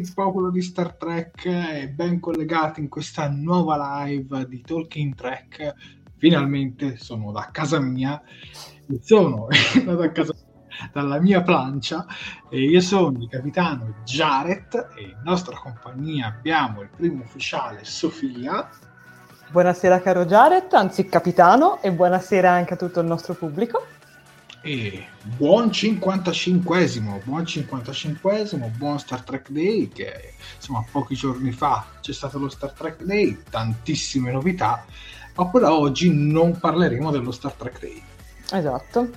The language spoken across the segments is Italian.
Tutti, popolo di Star Trek, e ben collegati in questa nuova live di Talking Trek. Finalmente sono da casa mia, sono andato a casa dalla mia plancia e io sono il capitano Jared e in nostra compagnia abbiamo il primo ufficiale Sofia. Buonasera caro Jared, anzi capitano, e buonasera anche a tutto il nostro pubblico. E buon 55esimo, buon 55esimo, buon Star Trek Day che insomma pochi giorni fa c'è stato lo Star Trek Day, tantissime novità, ma però oggi non parleremo dello Star Trek Day. Esatto,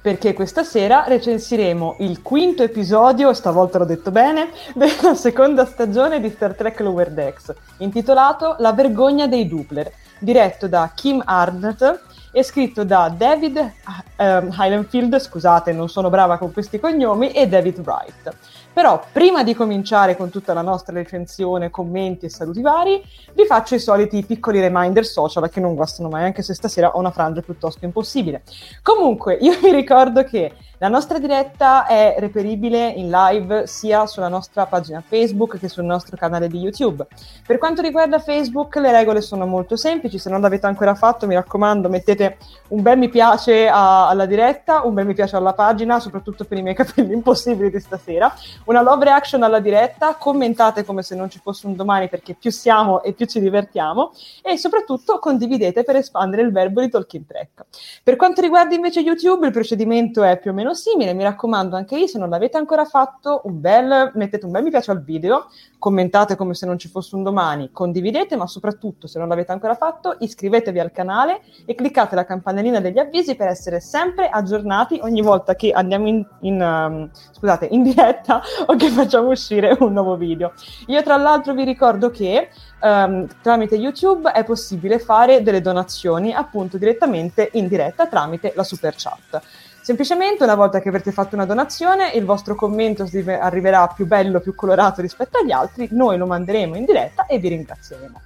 perché questa sera recensiremo il quinto episodio, stavolta l'ho detto bene, della seconda stagione di Star Trek Lower Decks, intitolato La vergogna dei Doppler, diretto da Kim Arnett è scritto da David um, Highlandfield, scusate, non sono brava con questi cognomi, e David Wright. Però prima di cominciare con tutta la nostra recensione, commenti e saluti vari, vi faccio i soliti piccoli reminder social che non guastano mai, anche se stasera ho una frangia piuttosto impossibile. Comunque, io vi ricordo che la nostra diretta è reperibile in live sia sulla nostra pagina Facebook che sul nostro canale di YouTube. Per quanto riguarda Facebook, le regole sono molto semplici. Se non l'avete ancora fatto, mi raccomando, mettete un bel mi piace a, alla diretta, un bel mi piace alla pagina, soprattutto per i miei capelli impossibili di stasera. Una love reaction alla diretta, commentate come se non ci fosse un domani perché più siamo e più ci divertiamo e soprattutto condividete per espandere il verbo di Talking Track. Per quanto riguarda invece YouTube, il procedimento è più o meno simile. Mi raccomando, anche lì, se non l'avete ancora fatto, un bel, mettete un bel mi piace al video, commentate come se non ci fosse un domani, condividete, ma soprattutto, se non l'avete ancora fatto, iscrivetevi al canale e cliccate la campanellina degli avvisi per essere sempre aggiornati ogni volta che andiamo in, in, um, scusate, in diretta o che facciamo uscire un nuovo video. Io, tra l'altro, vi ricordo che um, tramite YouTube è possibile fare delle donazioni appunto direttamente in diretta tramite la super chat. Semplicemente una volta che avrete fatto una donazione, il vostro commento arriverà più bello, più colorato rispetto agli altri, noi lo manderemo in diretta e vi ringrazieremo.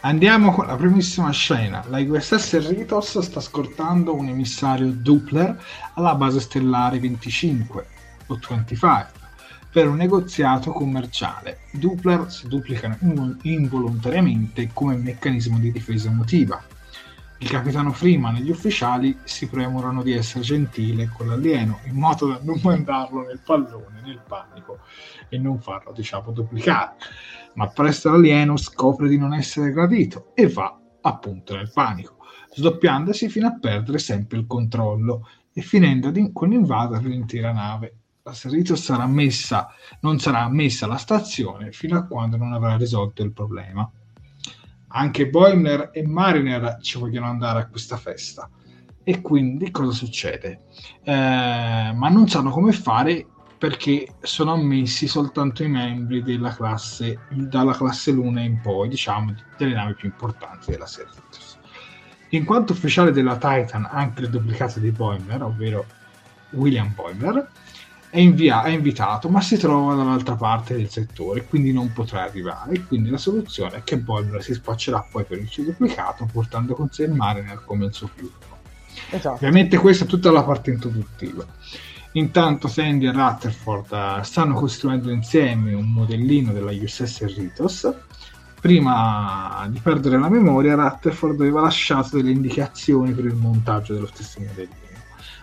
Andiamo con la primissima scena. La USS Ritos sta scortando un emissario Doppler alla base stellare 25 o 25 per un negoziato commerciale. I Doppler si duplicano involontariamente come meccanismo di difesa emotiva. Il capitano Freeman e gli ufficiali si premurono di essere gentile con l'alieno in modo da non mandarlo nel pallone, nel panico e non farlo, diciamo, duplicare. Ma presto l'alieno scopre di non essere gradito e va appunto nel panico, sdoppiandosi fino a perdere sempre il controllo e finendo di, con invadere l'intera nave la Cerritos sarà messa, non sarà ammessa alla stazione fino a quando non avrà risolto il problema. Anche Boimler e Mariner ci vogliono andare a questa festa. E quindi cosa succede? Eh, ma non sanno come fare perché sono ammessi soltanto i membri della classe, dalla classe Luna in poi, diciamo, delle navi più importanti della Cerritos. In quanto ufficiale della Titan, anche il duplicato di Boimler, ovvero William Boimler, è, invia- è invitato, ma si trova dall'altra parte del settore, quindi non potrà arrivare. Quindi la soluzione è che Boimler si spaccerà poi per il suo duplicato, portando con sé il Mariner come il suo figlio. Esatto. Ovviamente questa è tutta la parte introduttiva. Intanto Sandy e Rutherford uh, stanno costruendo insieme un modellino della USS Ritos. Prima di perdere la memoria, Rutherford aveva lasciato delle indicazioni per il montaggio dello stesso modellino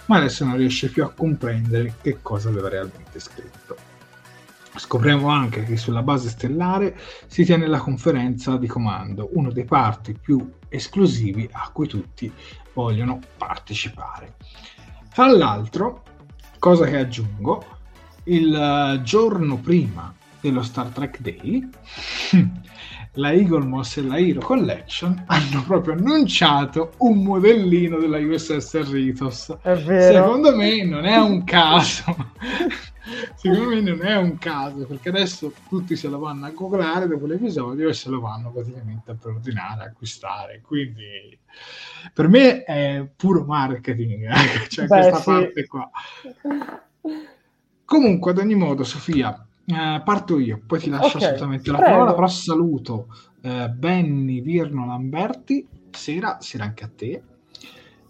ma adesso non riesce più a comprendere che cosa aveva realmente scritto. Scopriamo anche che sulla base stellare si tiene la conferenza di comando, uno dei parti più esclusivi a cui tutti vogliono partecipare. Tra l'altro, cosa che aggiungo, il giorno prima dello Star Trek Day la Eagle Moss e la Hero Collection hanno proprio annunciato un modellino della USS Ritos. Secondo me non è un caso. Secondo me non è un caso perché adesso tutti se lo vanno a googlare dopo l'episodio e se lo vanno praticamente a preordinare, a acquistare. Quindi per me è puro marketing, eh? cioè Beh, questa sì. parte qua. Comunque, ad ogni modo, Sofia, eh, parto io, poi ti lascio okay, assolutamente la prego. parola, però saluto eh, Benny Virno Lamberti, sera, sera anche a te,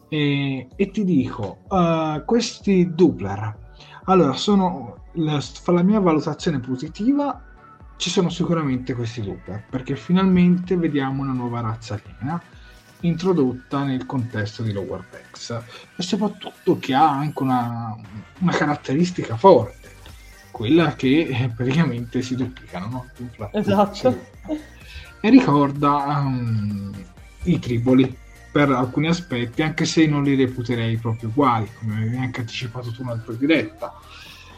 e, e ti dico, uh, questi Doppler, allora sono, la, la mia valutazione positiva, ci sono sicuramente questi Doppler, perché finalmente vediamo una nuova razza aliena introdotta nel contesto di Lower Decks e soprattutto che ha anche una, una caratteristica forte quella che eh, praticamente si duplicano, no? Esatto. E ricorda um, i triboli per alcuni aspetti, anche se non li reputerei proprio uguali, come avevi anche anticipato tu un'altra diretta,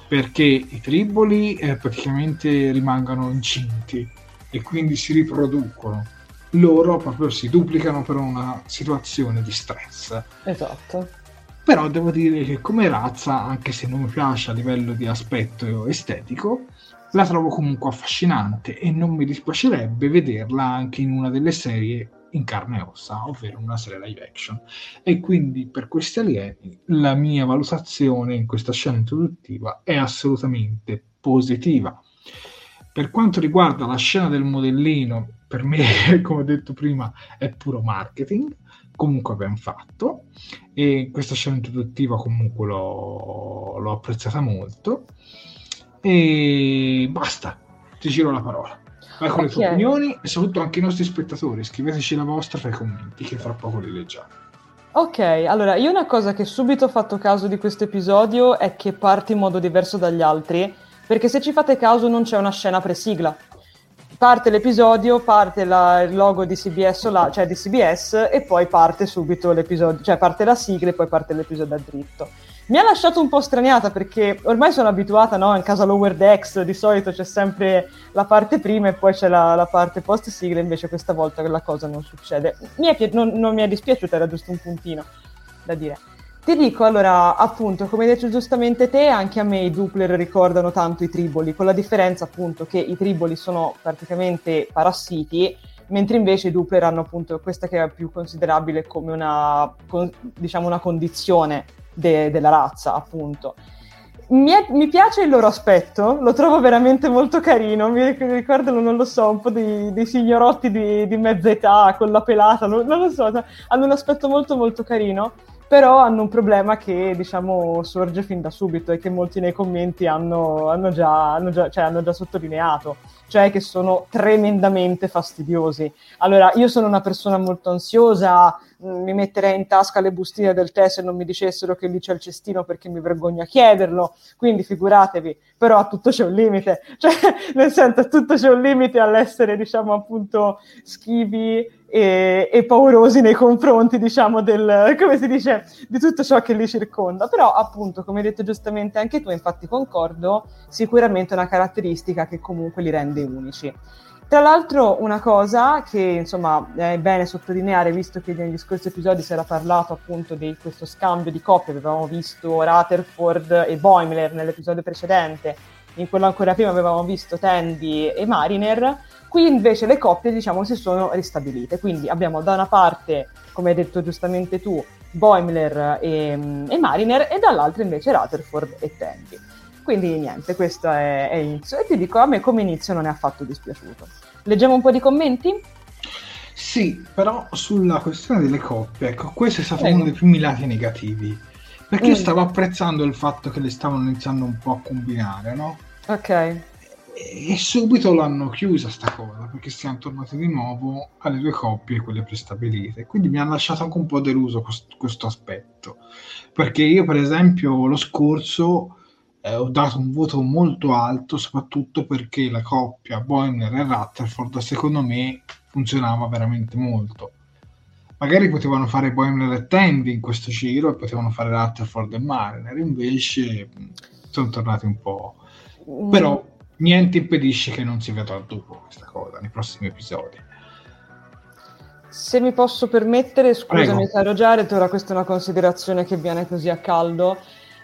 perché i triboli eh, praticamente rimangono incinti e quindi si riproducono. Loro proprio si duplicano per una situazione di stress. Esatto però devo dire che come razza, anche se non mi piace a livello di aspetto estetico, la trovo comunque affascinante e non mi dispiacerebbe vederla anche in una delle serie in carne e ossa, ovvero una serie live action. E quindi per questi alieni la mia valutazione in questa scena introduttiva è assolutamente positiva. Per quanto riguarda la scena del modellino, per me, come ho detto prima, è puro marketing comunque abbiamo fatto. E questa scena introduttiva comunque l'ho, l'ho apprezzata molto. E basta, ti giro la parola. Vai con le tue opinioni e soprattutto anche i nostri spettatori, scriveteci la vostra tra i commenti che fra poco li leggiamo. Ok, allora io una cosa che subito ho fatto caso di questo episodio è che parte in modo diverso dagli altri, perché se ci fate caso non c'è una scena pre-sigla parte l'episodio, parte la, il logo di CBS, la, cioè di CBS, e poi parte subito l'episodio, cioè parte la sigla e poi parte l'episodio a dritto. Mi ha lasciato un po' straniata perché ormai sono abituata, no? In casa Lower Decks di solito c'è sempre la parte prima e poi c'è la, la parte post sigla, invece questa volta quella cosa non succede. Mi è, non, non mi è dispiaciuta, era giusto un puntino da dire. Ti dico, allora, appunto, come hai detto giustamente te, anche a me i Doppler ricordano tanto i triboli, con la differenza appunto che i triboli sono praticamente parassiti, mentre invece i Doppler hanno appunto questa che è più considerabile come una, con, diciamo, una condizione de- della razza, appunto. Mi, è, mi, piace il loro aspetto, lo trovo veramente molto carino. Mi ricordano, non lo so, un po' dei, dei signorotti di, di, mezza età con la pelata, non, non lo so, hanno un aspetto molto molto carino però hanno un problema che diciamo sorge fin da subito e che molti nei commenti hanno, hanno, già, hanno, già, cioè, hanno già sottolineato, cioè che sono tremendamente fastidiosi. Allora, io sono una persona molto ansiosa, mm, mi metterei in tasca le bustine del tè se non mi dicessero che lì c'è il cestino perché mi vergogno a chiederlo, quindi figuratevi, però a tutto c'è un limite, cioè nel senso a tutto c'è un limite all'essere diciamo appunto schivi e, e, paurosi nei confronti, diciamo, del, come si dice, di tutto ciò che li circonda. Però, appunto, come hai detto giustamente anche tu, infatti concordo, sicuramente è una caratteristica che comunque li rende unici. Tra l'altro, una cosa che insomma è bene sottolineare, visto che negli scorsi episodi si era parlato appunto di questo scambio di coppie, avevamo visto Rutherford e Boimler nell'episodio precedente, in quello ancora prima avevamo visto Tandy e Mariner Qui invece le coppie, diciamo, si sono ristabilite. Quindi abbiamo da una parte, come hai detto giustamente tu, Boimler e, e Mariner, e dall'altra invece Rutherford e Tandy. Quindi niente, questo è, è inizio. E ti dico, a me come inizio non è affatto dispiaciuto. Leggiamo un po' di commenti? Sì, però sulla questione delle coppie, ecco, questo è stato Prego. uno dei primi lati negativi. Perché mm. io stavo apprezzando il fatto che le stavano iniziando un po' a combinare, no? Ok. E subito l'hanno chiusa sta cosa perché siamo tornati di nuovo alle due coppie quelle prestabilite. Quindi mi ha lasciato anche un po' deluso questo, questo aspetto. Perché io per esempio lo scorso eh, ho dato un voto molto alto soprattutto perché la coppia Boimler e Rutherford secondo me funzionava veramente molto. Magari potevano fare Boimler e Tandy in questo giro e potevano fare Rutherford e Mariner invece sono tornati un po' mm. però niente impedisce che non si vedrà dopo questa cosa nei prossimi episodi. Se mi posso permettere, scusami caro Jared, ora questa è una considerazione che viene così a caldo.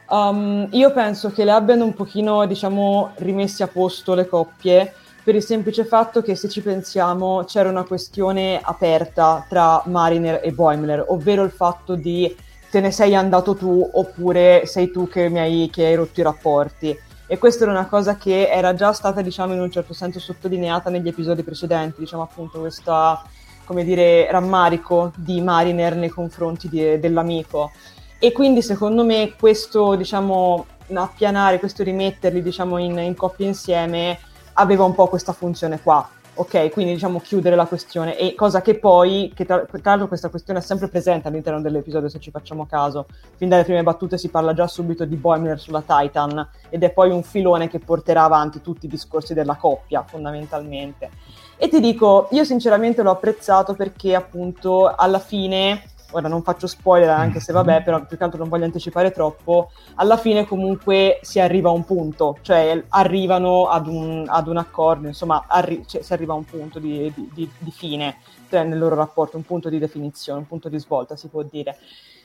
Um, io penso che le abbiano un pochino, diciamo, rimessi a posto le coppie per il semplice fatto che se ci pensiamo c'era una questione aperta tra Mariner e Boimler, ovvero il fatto di te ne sei andato tu oppure sei tu che mi hai, che hai rotto i rapporti e questa era una cosa che era già stata, diciamo, in un certo senso sottolineata negli episodi precedenti, diciamo appunto questa, come dire, rammarico di Mariner nei confronti di, dell'amico. E quindi secondo me questo, diciamo, appianare, questo rimetterli, diciamo, in, in coppia insieme aveva un po' questa funzione qua ok, quindi diciamo chiudere la questione, e cosa che poi, che tra, tra, l'altro questa questione è sempre presente all'interno dell'episodio se ci facciamo caso, fin dalle prime battute si parla già subito di Boimler sulla Titan ed è poi un filone che porterà avanti tutti i discorsi della coppia fondamentalmente. E ti dico, io sinceramente l'ho apprezzato perché appunto alla fine ora non faccio spoiler anche se vabbè, però più che altro non voglio anticipare troppo, alla fine comunque si arriva a un punto, cioè arrivano ad un, ad un accordo, insomma arri- cioè, si arriva a un punto di, di, di, di fine cioè, nel loro rapporto, un punto di definizione, un punto di svolta si può dire.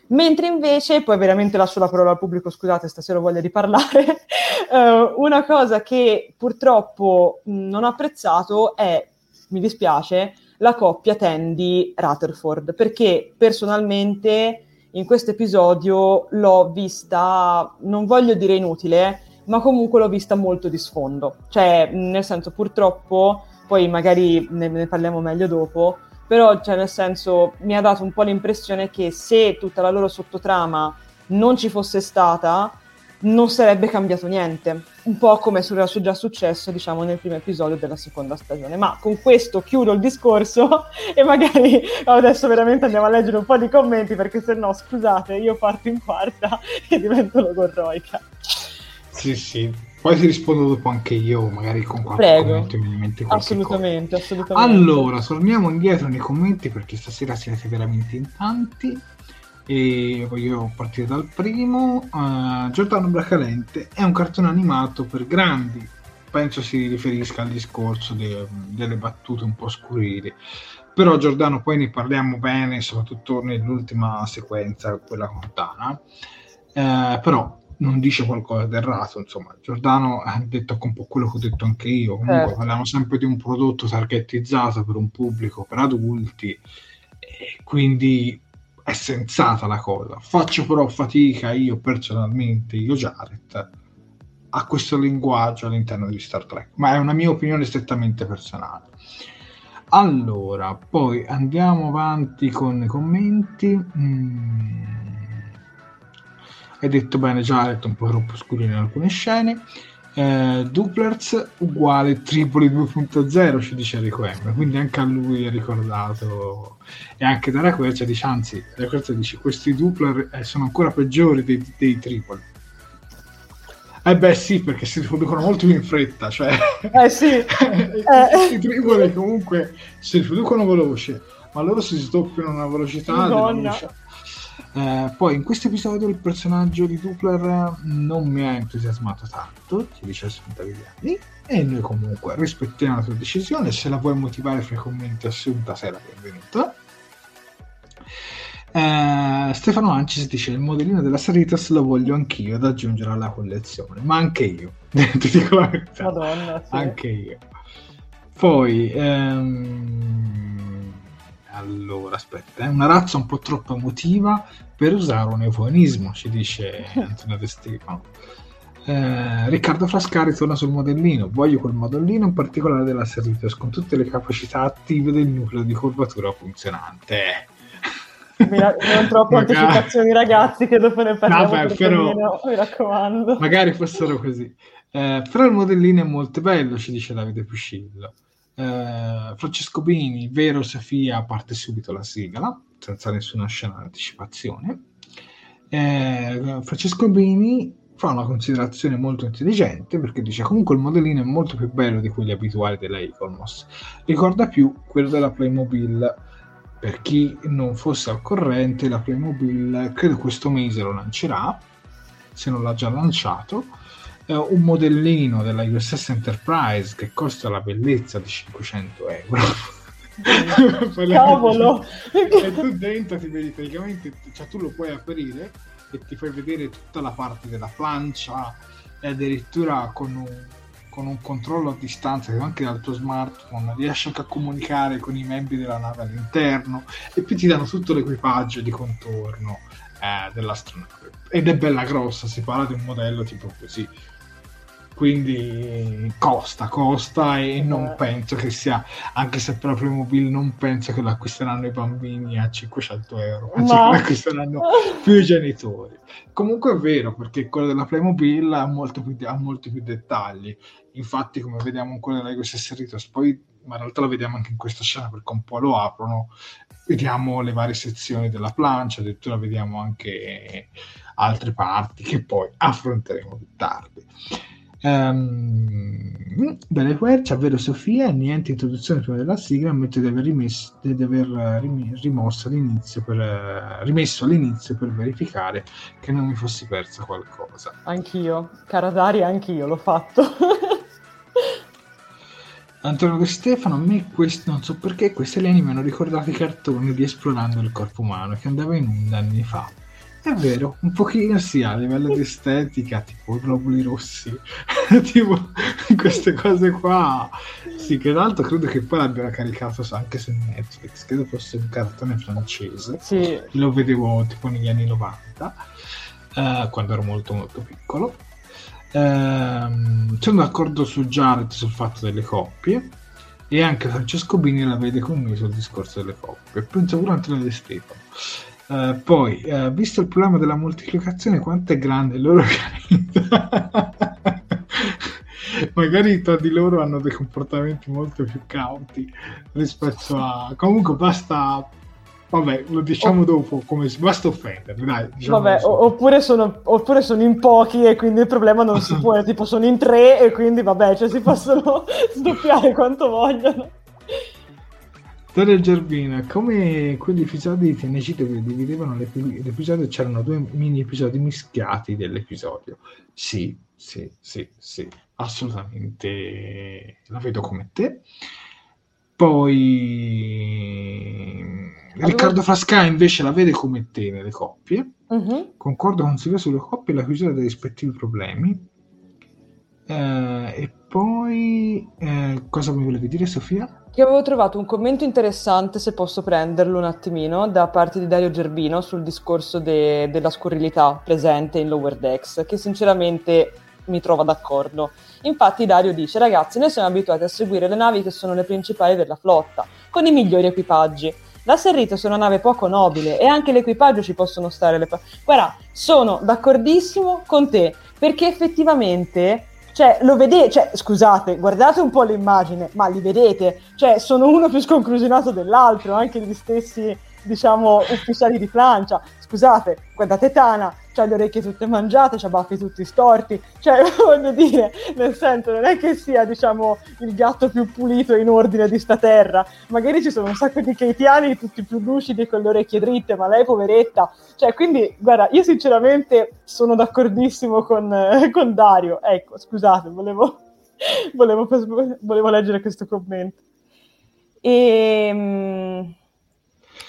Mentre invece, poi veramente lascio la parola al pubblico, scusate, stasera ho voglia di parlare, uh, una cosa che purtroppo non ho apprezzato è, mi dispiace, la coppia Tandy Rutherford, perché personalmente in questo episodio l'ho vista, non voglio dire inutile, ma comunque l'ho vista molto di sfondo. Cioè, nel senso, purtroppo, poi magari ne, ne parliamo meglio dopo, però, cioè, nel senso, mi ha dato un po' l'impressione che se tutta la loro sottotrama non ci fosse stata, non sarebbe cambiato niente, un po' come era già successo, diciamo, nel primo episodio della seconda stagione. Ma con questo chiudo il discorso e magari adesso veramente andiamo a leggere un po' di commenti perché se no, scusate, io parto in quarta e divento logorroica. Sì, sì, poi ti rispondo dopo anche io, magari con qualche Prego. commento in mente. qualche Assolutamente, cosa. assolutamente. Allora, torniamo indietro nei commenti perché stasera siete veramente in tanti. E voglio partire dal primo. Uh, Giordano Bracalente è un cartone animato per grandi. Penso si riferisca al discorso de- delle battute un po' scurili. Però Giordano, poi ne parliamo bene, soprattutto nell'ultima sequenza, quella con Tana. Uh, però non dice qualcosa di errato, insomma, Giordano ha detto un po' quello che ho detto anche io, comunque Certo. parliamo sempre di un prodotto targettizzato per un pubblico, per adulti, e quindi è sensata la cosa. Faccio però fatica io personalmente, io Jared, a questo linguaggio all'interno di Star Trek, ma è una mia opinione strettamente personale. Allora, poi andiamo avanti con i commenti. Mm. Hai detto bene, Jared, un po' troppo scurino in alcune scene. Eh, Duplers uguale Tripoli 2.0 ci dice Enrico M quindi anche a lui è ricordato e anche da Quercia dice anzi da Quercia dice questi Dupler eh, sono ancora peggiori dei, dei Tripoli eh beh sì perché si riproducono molto più in fretta cioè Eh sì, Eh. i Tripoli comunque si riproducono veloce ma loro si sdoppiano a una velocità Madonna. dell'luce. Eh, poi in questo episodio il personaggio di Dupler non mi ha entusiasmato tanto, ti dice Assunta Viviani, e noi comunque rispettiamo la tua decisione, se la vuoi motivare fra i commenti Assunta sei la benvenuta. Eh, Stefano Ancis dice il modellino della Saritas lo voglio anch'io da aggiungere alla collezione, ma anche io, ti dico la verità, madonna, sì. anche io. Poi, ehm, allora, aspetta, è una razza un po' troppo emotiva per usare un eufemismo, ci dice Antonio De Stefano. Eh, Riccardo Frascari torna sul modellino. Voglio quel modellino in particolare della Cerritos con tutte le capacità attive del nucleo di curvatura funzionante. Non troppo Magari- anticipazioni ragazzi che dopo ne parliamo Vabbè, per però- mi raccomando. Magari fossero così. Eh, però il modellino è molto bello, ci dice Davide Puscillo. Eh, Francesco Bini, vero Sofia, parte subito la sigla, senza nessuna scena di anticipazione. Eh, Francesco Bini fa una considerazione molto intelligente perché dice comunque il modellino è molto più bello di quelli abituali della Iconos. Ricorda più quello della Playmobil. Per chi non fosse al corrente, la Playmobil credo questo mese lo lancerà, se non l'ha già lanciato, eh, un modellino della USS Enterprise che costa la bellezza di 500 euro. Cavolo! e tu dentro ti vedi praticamente, cioè tu lo puoi aprire e ti fai vedere tutta la parte della plancia e addirittura con un, con un controllo a distanza che anche dal tuo smartphone riesci anche a comunicare con i membri della nave all'interno e poi ti danno tutto l'equipaggio di contorno eh, dell'astronave ed è bella grossa, si parla di un modello tipo così quindi costa, costa e non Eh. penso che sia anche se proprio mobile non penso che lo acquisteranno i bambini a 500 euro che lo acquisteranno più i genitori. Comunque è vero perché quello della Playmobil ha, molto più, ha molti più dettagli. Infatti come vediamo in quello della USS Ritos poi ma in realtà lo vediamo anche in questa scena perché un po' lo aprono vediamo le varie sezioni della plancia addirittura vediamo anche altre parti che poi affronteremo più tardi Um, bene quercia, vero Sofia, niente introduzione prima della sigla, ammetto di aver, rimesso, di aver eh, rimosso all'inizio per, eh, rimesso all'inizio per verificare che non mi fossi persa qualcosa. Anch'io, cara Daria, anch'io l'ho fatto. Antonio De Stefano, a me quest- non so perché questi alieni mi hanno ricordato i cartoni di Esplorando il corpo umano che andava in onda anni fa. È vero, un pochino sì, a livello di estetica, tipo i globuli rossi, tipo queste cose qua. Sì, che tra l'altro credo che poi l'abbiano caricato anche su Netflix, credo fosse un cartone francese. sì, Lo vedevo tipo negli anni 90, eh, quando ero molto molto piccolo. Ehm, sono d'accordo su Jared sul fatto delle coppie e anche Francesco Bini la vede con me sul discorso delle coppie. Penso pure Antonio De Stefano. Eh, poi, eh, visto il problema della moltiplicazione, quanto è grande il loro pianeta? Magari tra di loro hanno dei comportamenti molto più cauti rispetto a... Comunque basta Vabbè, lo diciamo oh. dopo, come basta offenderli, dai. Diciamo Vabbè, oppure sono, oppure sono, in pochi e quindi il problema non si pone, tipo sono in tre e quindi vabbè, cioè si possono sdoppiare quanto vogliono. Dario Gerbina, come quegli episodi di Tenecito che dividevano l'episodio, c'erano due mini episodi mischiati dell'episodio. Sì, sì, sì, sì, assolutamente la vedo come te. Poi Riccardo Frasca invece la vede come te nelle coppie. Uh-huh. Concordo con Silvia sulle coppie e la chiusura dei rispettivi problemi. Eh, e poi eh, cosa mi volevi dire, Sofia? Che avevo trovato un commento interessante, se posso prenderlo un attimino, da parte di Dario Gerbino sul discorso de- della scurrilità presente in Lower Decks, che sinceramente mi trova d'accordo. Infatti Dario dice, ragazzi, noi siamo abituati a seguire le navi che sono le principali della flotta, con i migliori equipaggi. La Serrito è una nave poco nobile e anche l'equipaggio ci possono stare le... Guarda, sono d'accordissimo con te, perché effettivamente cioè, lo vedete, cioè, scusate, guardate un po' l'immagine, ma li vedete, cioè, sono uno più sconclusinato dell'altro, anche gli stessi, diciamo, ufficiali di Francia. Scusate, guardate Tana, ha le orecchie tutte mangiate, ha baffi tutti storti, cioè voglio dire, nel senso non è che sia diciamo il gatto più pulito in ordine di sta terra, magari ci sono un sacco di keitiani tutti più lucidi con le orecchie dritte, ma lei poveretta, cioè quindi guarda, io sinceramente sono d'accordissimo con, eh, con Dario, ecco scusate, volevo, volevo, volevo leggere questo commento. E...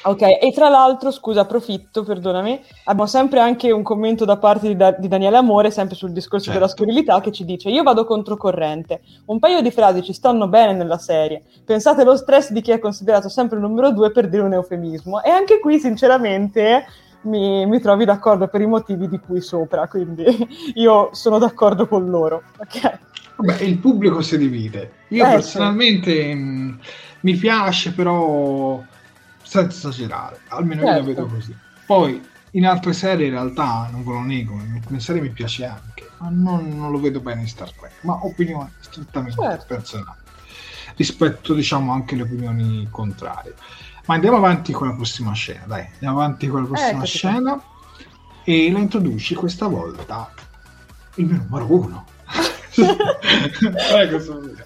Ok, e tra l'altro, scusa, approfitto, perdonami, abbiamo sempre anche un commento da parte di, da- di Daniele Amore, sempre sul discorso certo. della scurrilità, che ci dice: Io vado controcorrente. Un paio di frasi ci stanno bene nella serie. Pensate allo stress di chi è considerato sempre il numero due per dire un eufemismo. E anche qui, sinceramente. Mi, mi, trovi d'accordo per i motivi di cui sopra, quindi io sono d'accordo con loro. Okay. Vabbè, il pubblico si divide. Io eh, personalmente sì. mh, mm, mi piace, però senza esagerare, almeno certo. io la vedo certo. così. Poi in altre serie in realtà non ve lo nego, in alcune serie mi piace anche, ma non, non, lo vedo bene in Star Trek, ma opinione strettamente certo. personale, rispetto diciamo anche alle opinioni contrarie. Ma andiamo avanti con la prossima scena, dai, andiamo avanti con la prossima eh, scena e la introduci questa volta il mio numero uno. Prego,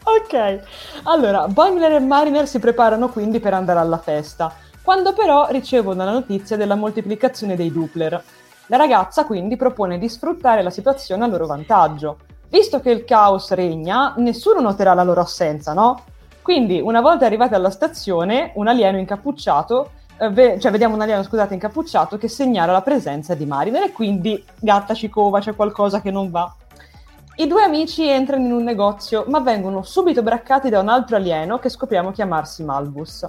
ok, allora Boimler e Mariner si preparano quindi per andare alla festa quando però ricevono la notizia della moltiplicazione dei Doppler. La ragazza quindi propone di sfruttare la situazione a loro vantaggio. Visto che il caos regna, nessuno noterà la loro assenza, no? Quindi, una volta arrivati alla stazione, un alieno incappucciato, eh, ve- cioè vediamo un alieno, scusate, incappucciato che segnala la presenza di Mariner e quindi gatta cicova, c'è qualcosa che non va. I due amici entrano in un negozio, ma vengono subito braccati da un altro alieno che scopriamo chiamarsi Malbus.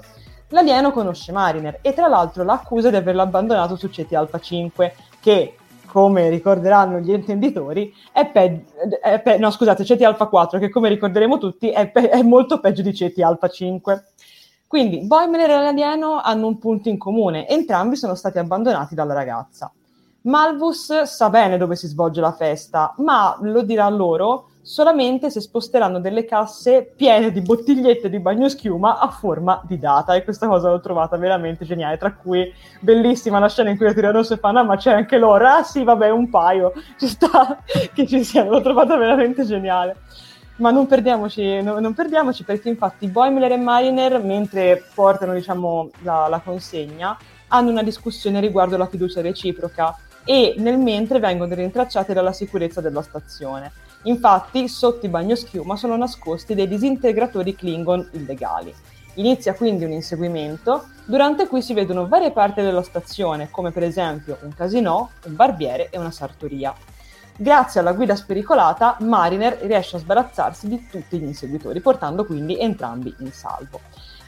L'alieno conosce Mariner e tra l'altro l'accusa di averlo abbandonato su CT Alpha 5, che come ricorderanno gli intenditori, è peggio, pe- no scusate, CT Alpha 4, che come ricorderemo tutti è, pe- è molto peggio di CT Alpha 5. Quindi Boimler e l'alieno hanno un punto in comune, entrambi sono stati abbandonati dalla ragazza. Malvus sa bene dove si svolge la festa, ma lo dirà loro solamente se sposteranno delle casse piene di bottigliette di bagnoschiuma a forma di data e questa cosa l'ho trovata veramente geniale, tra cui bellissima la scena in cui la Tiranosso fanno ah, ma c'è anche loro, ah sì vabbè un paio, ci sta che ci sia, l'ho trovata veramente geniale. Ma non perdiamoci, no, non perdiamoci perché infatti Boimler e Mariner, mentre portano diciamo, la, la consegna, hanno una discussione riguardo la fiducia reciproca e nel mentre vengono rintracciati dalla sicurezza della stazione. Infatti, sotto i bagnoschiuma sono nascosti dei disintegratori Klingon illegali. Inizia quindi un inseguimento, durante cui si vedono varie parti della stazione, come per esempio un casino, un barbiere e una sartoria. Grazie alla guida spericolata, Mariner riesce a sbarazzarsi di tutti gli inseguitori, portando quindi entrambi in salvo.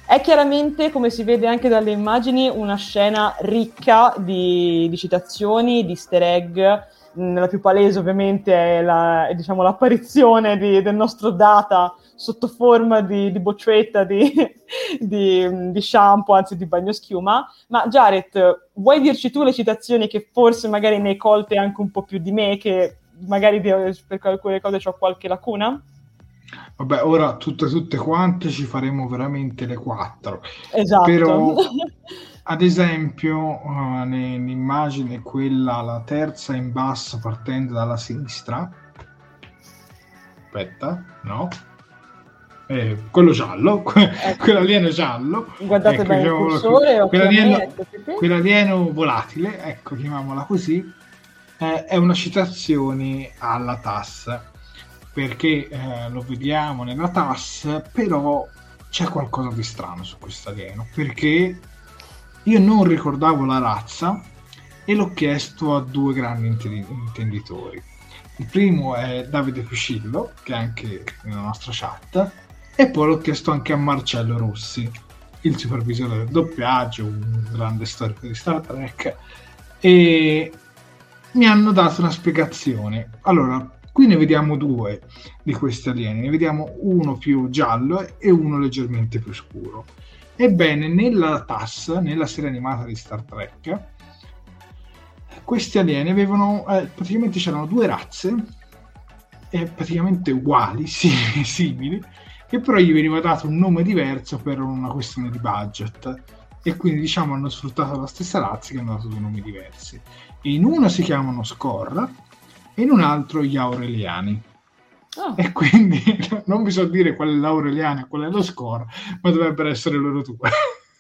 È chiaramente, come si vede anche dalle immagini, una scena ricca di, di citazioni, di easter egg, la più palese ovviamente è, la, è diciamo, l'apparizione di, del nostro data sotto forma di, di boccetta di, di, di, shampoo, anzi di bagnoschiuma. Ma Jared, vuoi dirci tu le citazioni che forse magari ne hai colte anche un po' più di me, che magari per alcune cose ho qualche lacuna? Vabbè, ora tutte, tutte quante ci faremo veramente le quattro. Esatto. Però ad esempio, uh, nell'immagine quella, la terza in basso partendo dalla sinistra, aspetta, no? Eh, quello giallo, ecco. quell'alieno giallo. Guardate ecco, bene il cursore, quell'alieno, quell'alieno volatile, ecco, chiamiamola così, eh, è una citazione alla TAS, perché eh, lo vediamo nella TAS, però c'è qualcosa di strano su questo alieno, perché io non ricordavo la razza e l'ho chiesto a due grandi intenditori. Il primo è Davide Fuscillo, che è anche nella nostra chat, e poi l'ho chiesto anche a Marcello Rossi, il supervisore del doppiaggio, un grande storico di Star Trek, e mi hanno dato una spiegazione. Allora, qui ne vediamo due di questi alieni, ne vediamo uno più giallo e uno leggermente più scuro. Ebbene, nella TAS, nella serie animata di Star Trek, questi alieni avevano, eh, praticamente c'erano due razze, eh, praticamente uguali, simili, simili, che però gli veniva dato un nome diverso per una questione di budget. E quindi diciamo hanno sfruttato la stessa razza che hanno dato due nomi diversi. In uno si chiamano Scorra e in un altro gli Aureliani. Oh. E quindi non mi so dire qual è l'Aureliano e qual è lo score, ma dovrebbero essere loro due.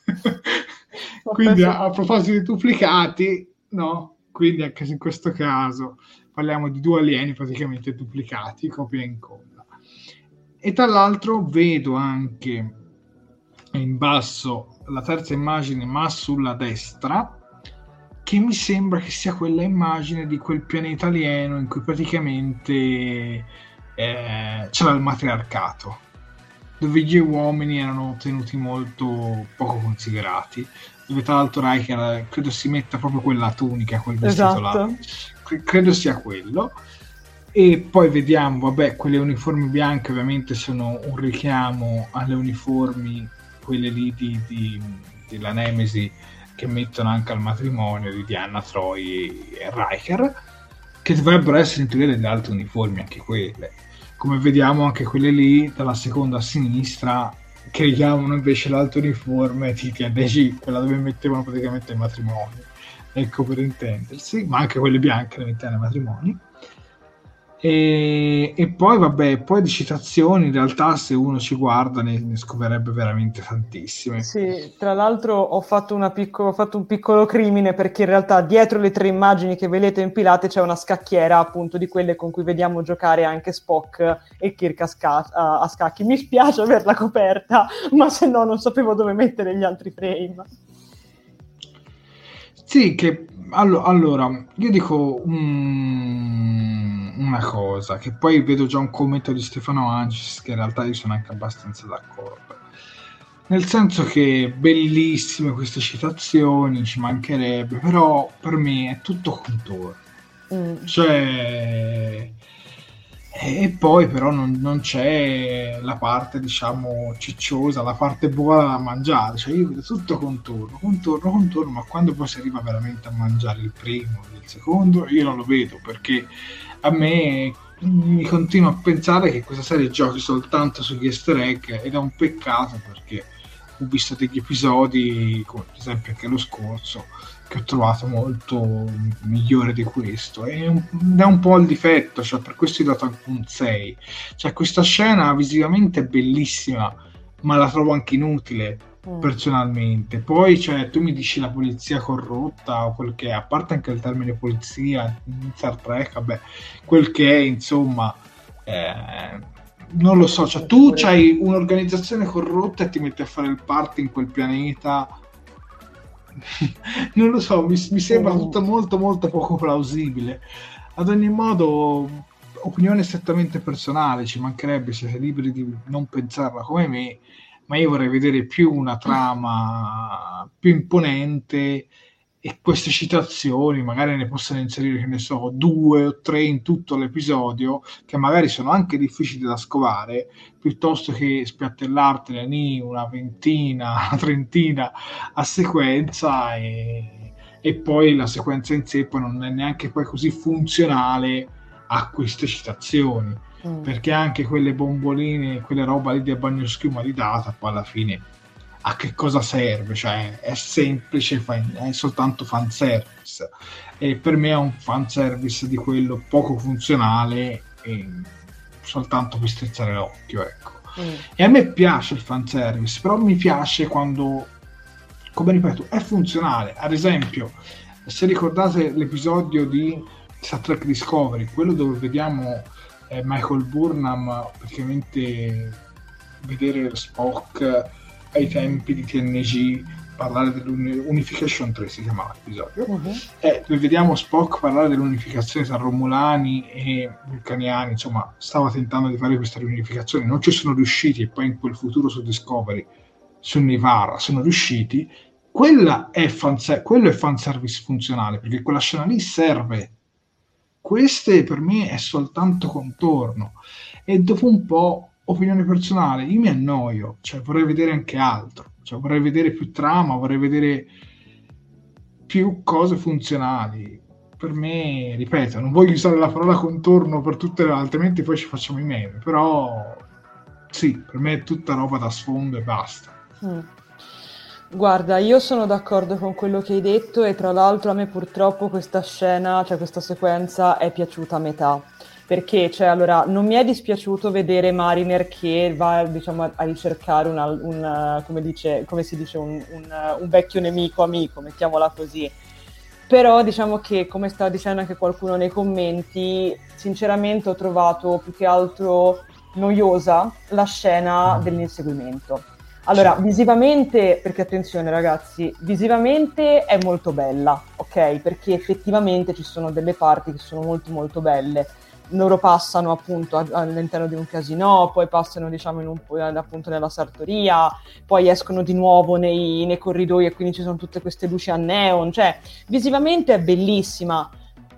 quindi a, a, proposito di duplicati, no? Quindi anche in questo caso parliamo di due alieni praticamente duplicati, copia e incolla. E tra l'altro vedo anche in basso la terza immagine, ma sulla destra, che mi sembra che sia quella immagine di quel pianeta alieno in cui praticamente eh, c'era il matriarcato, dove gli uomini erano tenuti molto poco considerati, dove tra l'altro Riker credo si metta proprio quella tunica, quel vestito esatto. là, credo sia quello. E poi vediamo, vabbè, quelle uniformi bianche ovviamente sono un richiamo alle uniformi, quelle lì di, di, della Nemesi, che mettono anche al matrimonio di Diana, Troy e Riker, che dovrebbero essere in teoria delle altre uniformi, anche quelle come vediamo anche quelle lì dalla seconda a sinistra che richiamano invece l'alto uniforme di TNG, quella dove mettevano praticamente il matrimonio, ecco per intendersi, ma anche quelle bianche le mettevano ai matrimoni. E, e, poi, vabbè, poi di citazioni, in realtà, se uno ci guarda, ne, ne scoprirebbe veramente tantissime. Sì, tra l'altro ho fatto, picco, ho fatto, un piccolo crimine perché in realtà dietro le tre immagini che vedete impilate c'è una scacchiera, appunto, di quelle con cui vediamo giocare anche Spock e Kirk a, sca- a, a scacchi. Mi spiace averla coperta, ma se no non sapevo dove mettere gli altri frame. Sì, che allo- allora, io dico... Mm una cosa, che poi vedo già un commento di Stefano Ancis, che in realtà io sono anche abbastanza d'accordo. Nel senso che bellissime queste citazioni, ci mancherebbe, però per me è tutto contorno. Mm. Cioè, e poi però non, non, c'è la parte diciamo cicciosa, la parte buona da mangiare, cioè io vedo tutto contorno, contorno, contorno, ma quando poi si arriva veramente a mangiare il primo, il secondo, io non lo vedo perché a me mi continuo a pensare che questa serie giochi soltanto sugli easter egg ed è un peccato perché ho visto degli episodi, come ad esempio anche lo scorso, che ho trovato molto migliore di questo. È un, è un po' il difetto, cioè per questo ho dato anche un 6. Cioè questa scena visivamente è bellissima, ma la trovo anche inutile mm. personalmente. Poi, cioè, tu mi dici la polizia corrotta o quel che è, a parte anche il termine polizia in Star Trek, vabbè, quel che è, insomma, eh, non lo so, cioè tu hai un'organizzazione corrotta e ti metti a fare il party in quel pianeta. non lo so, mi, mi sembra mm. tutto molto molto poco plausibile. Ad ogni modo, opinione strettamente personale, ci mancherebbe, siete liberi di non pensarla come me ma io vorrei vedere più una trama più imponente e queste citazioni magari ne possono inserire, che ne so, due o tre in tutto l'episodio, che magari sono anche difficili da scovare, piuttosto che spiattellartene lì una ventina, una trentina a sequenza e, e poi la sequenza in sé poi non è neanche poi così funzionale a queste citazioni Mm. perché anche quelle bomboline, quelle roba lì del bagno schiuma di data, poi alla fine a che cosa serve, cioè è semplice, è soltanto fanservice. E per me è un fanservice di quello poco funzionale e soltanto per strizzare l'occhio, ecco. Mm. E a me piace il fanservice, però mi piace quando, come ripeto, è funzionale. Ad esempio, se ricordate l'episodio di Star Trek Discovery, quello dove vediamo eh, Michael Burnham praticamente vedere Spock ai tempi di TNG parlare dell'Unification 3 si chiamava l'episodio. Uh-huh. eh, dove vediamo Spock parlare dell'unificazione tra Romulani e Vulcaniani insomma stava tentando di fare questa riunificazione non ci sono riusciti e poi in quel futuro su Discovery su Nivara sono riusciti. Quella è fanser- quello è fanservice funzionale perché quella scena lì serve. Queste per me è soltanto contorno. E dopo un po' opinione personale io mi annoio cioè vorrei vedere anche altro cioè, vorrei vedere più trama vorrei vedere più cose funzionali per me ripeto non voglio usare la parola contorno per tutte le altrimenti poi ci facciamo i meme però sì per me è tutta roba da sfondo e basta mm. Guarda, io sono d'accordo con quello che hai detto e tra l'altro a me purtroppo questa scena, cioè questa sequenza è piaciuta a metà. Perché, cioè, allora, non mi è dispiaciuto vedere Mariner che va, diciamo, a ricercare una, un, come, dice, come si dice, un, un, un vecchio nemico amico, mettiamola così. Però diciamo che, come sta dicendo anche qualcuno nei commenti, sinceramente ho trovato più che altro noiosa la scena dell'inseguimento allora, visivamente, perché attenzione ragazzi, visivamente è molto bella, ok? Perché effettivamente ci sono delle parti che sono molto molto belle. Loro passano appunto all'interno di un casino, poi passano diciamo un, appunto nella sartoria, poi escono di nuovo nei, nei corridoi e quindi ci sono tutte queste luci a neon, cioè visivamente è bellissima,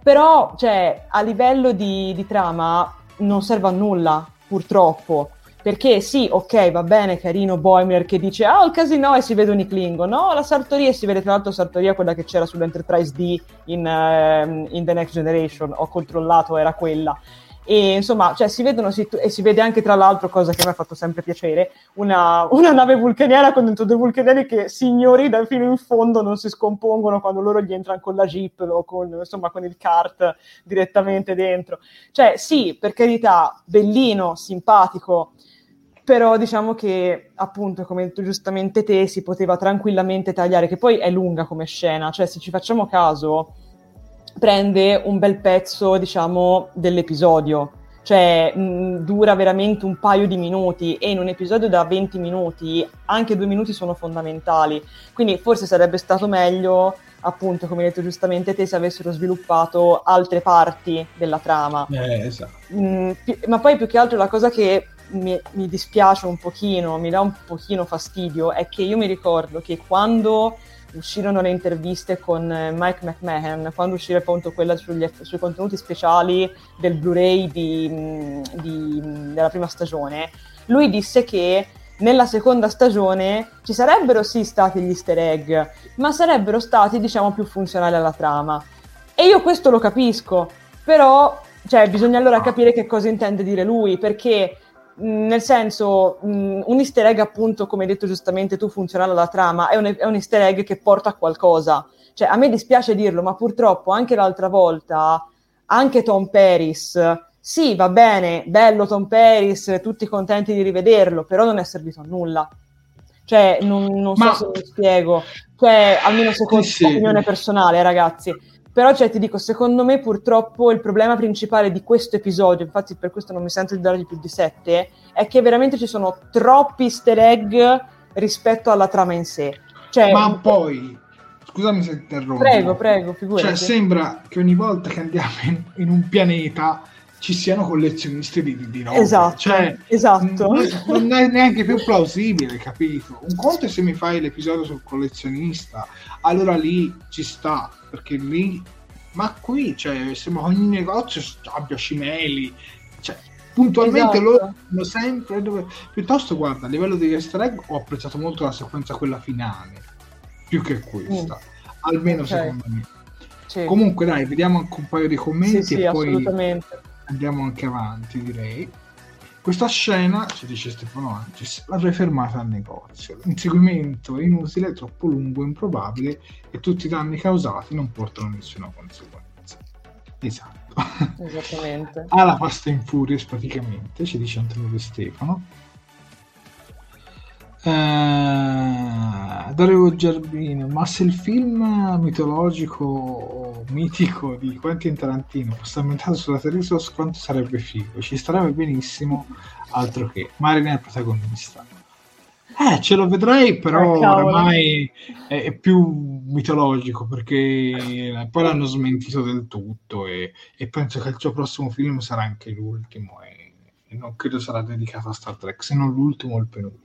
però cioè, a livello di, di trama non serve a nulla, purtroppo perché sì, ok, va bene, carino Boimler che dice ah, il casino e si vedono i Klingon, no, la sartoria e si vede tra l'altro sartoria quella che c'era sull'Enterprise D in, uh, in The Next Generation, ho controllato, era quella. E insomma, cioè, si vedono si, e si vede anche tra l'altro, cosa che mi ha fatto sempre piacere, una, una nave vulcaniana con dentro due vulcaniani che signori dal fino in fondo non si scompongono quando loro gli entrano con la jeep o con, insomma, con il kart direttamente dentro. Cioè, sì, per carità, bellino, simpatico, però diciamo che appunto come hai detto giustamente te si poteva tranquillamente tagliare che poi è lunga come scena cioè se ci facciamo caso prende un bel pezzo diciamo dell'episodio. Cioè mh, dura veramente un paio di minuti e in un episodio da 20 minuti anche due minuti sono fondamentali. Quindi forse sarebbe stato meglio appunto come hai detto giustamente te se avessero sviluppato altre parti della trama. Eh, esatto. mh, pi- ma poi più che altro la cosa che mi, mi, dispiace un pochino, mi dà un pochino fastidio, è che io mi ricordo che quando uscirono le interviste con eh, Mike McMahon, quando uscì appunto quella sugli, sui contenuti speciali del Blu-ray di, mm, di, mm, della prima stagione, lui disse che nella seconda stagione ci sarebbero sì stati gli easter egg, ma sarebbero stati diciamo più funzionali alla trama. E io questo lo capisco, però cioè, bisogna allora capire che cosa intende dire lui, perché nel senso, mh, un easter egg, appunto, come hai detto giustamente tu, funzionale alla trama, è un, è un, easter egg che porta a qualcosa. Cioè, a me dispiace dirlo, ma purtroppo anche l'altra volta, anche Tom Paris, sì, va bene, bello Tom Paris, tutti contenti di rivederlo, però non è servito a nulla. Cioè, non, non ma... so se mi spiego. Cioè, almeno secondo sì, sì. opinione personale, ragazzi però cioè, ti dico, secondo me purtroppo il problema principale di questo episodio, infatti per questo non mi sento di dargli più di 7, è che veramente ci sono troppi easter egg rispetto alla trama in sé. Cioè, Ma poi, scusami se interrompo. Prego, prego, figurati. Cioè, sembra che ogni volta che andiamo in, in un pianeta ci siano collezionisti di, di roba. Esatto, cioè, esatto. Non, non, è neanche più plausibile, capito? Un conto è se mi fai l'episodio sul collezionista, allora lì ci sta, perché lì... Ma qui, cioè, sembra che ogni negozio abbia cimeli, cioè, puntualmente esatto. loro hanno sempre dove... piuttosto guarda a livello di easter egg ho apprezzato molto la sequenza quella finale più che questa mm. almeno okay. secondo me sì. comunque dai vediamo anche un paio di commenti sì, sì, e poi andiamo anche avanti direi Questa scena, ci dice Stefano Ancis, l'avrei fermata al negozio. L'inseguimento è inutile, troppo lungo, improbabile e tutti i danni causati non portano a nessuna conseguenza. Esatto. Esattamente. ha la pasta in furies praticamente, ci dice Antonio De Stefano. Uh, Dario Giardino, ma se il film mitologico o mitico di Quentin Tarantino fosse ambientato sulla Terisos, quanto sarebbe figo? Ci starebbe benissimo, altro che Marin è il protagonista. Eh, ce lo vedrei, però Eh, cavolo. ormai è, è più mitologico perché poi l'hanno smentito del tutto e, e penso che il suo prossimo film sarà anche l'ultimo e, e non credo sarà dedicato a Star Trek, se non l'ultimo o il penultimo.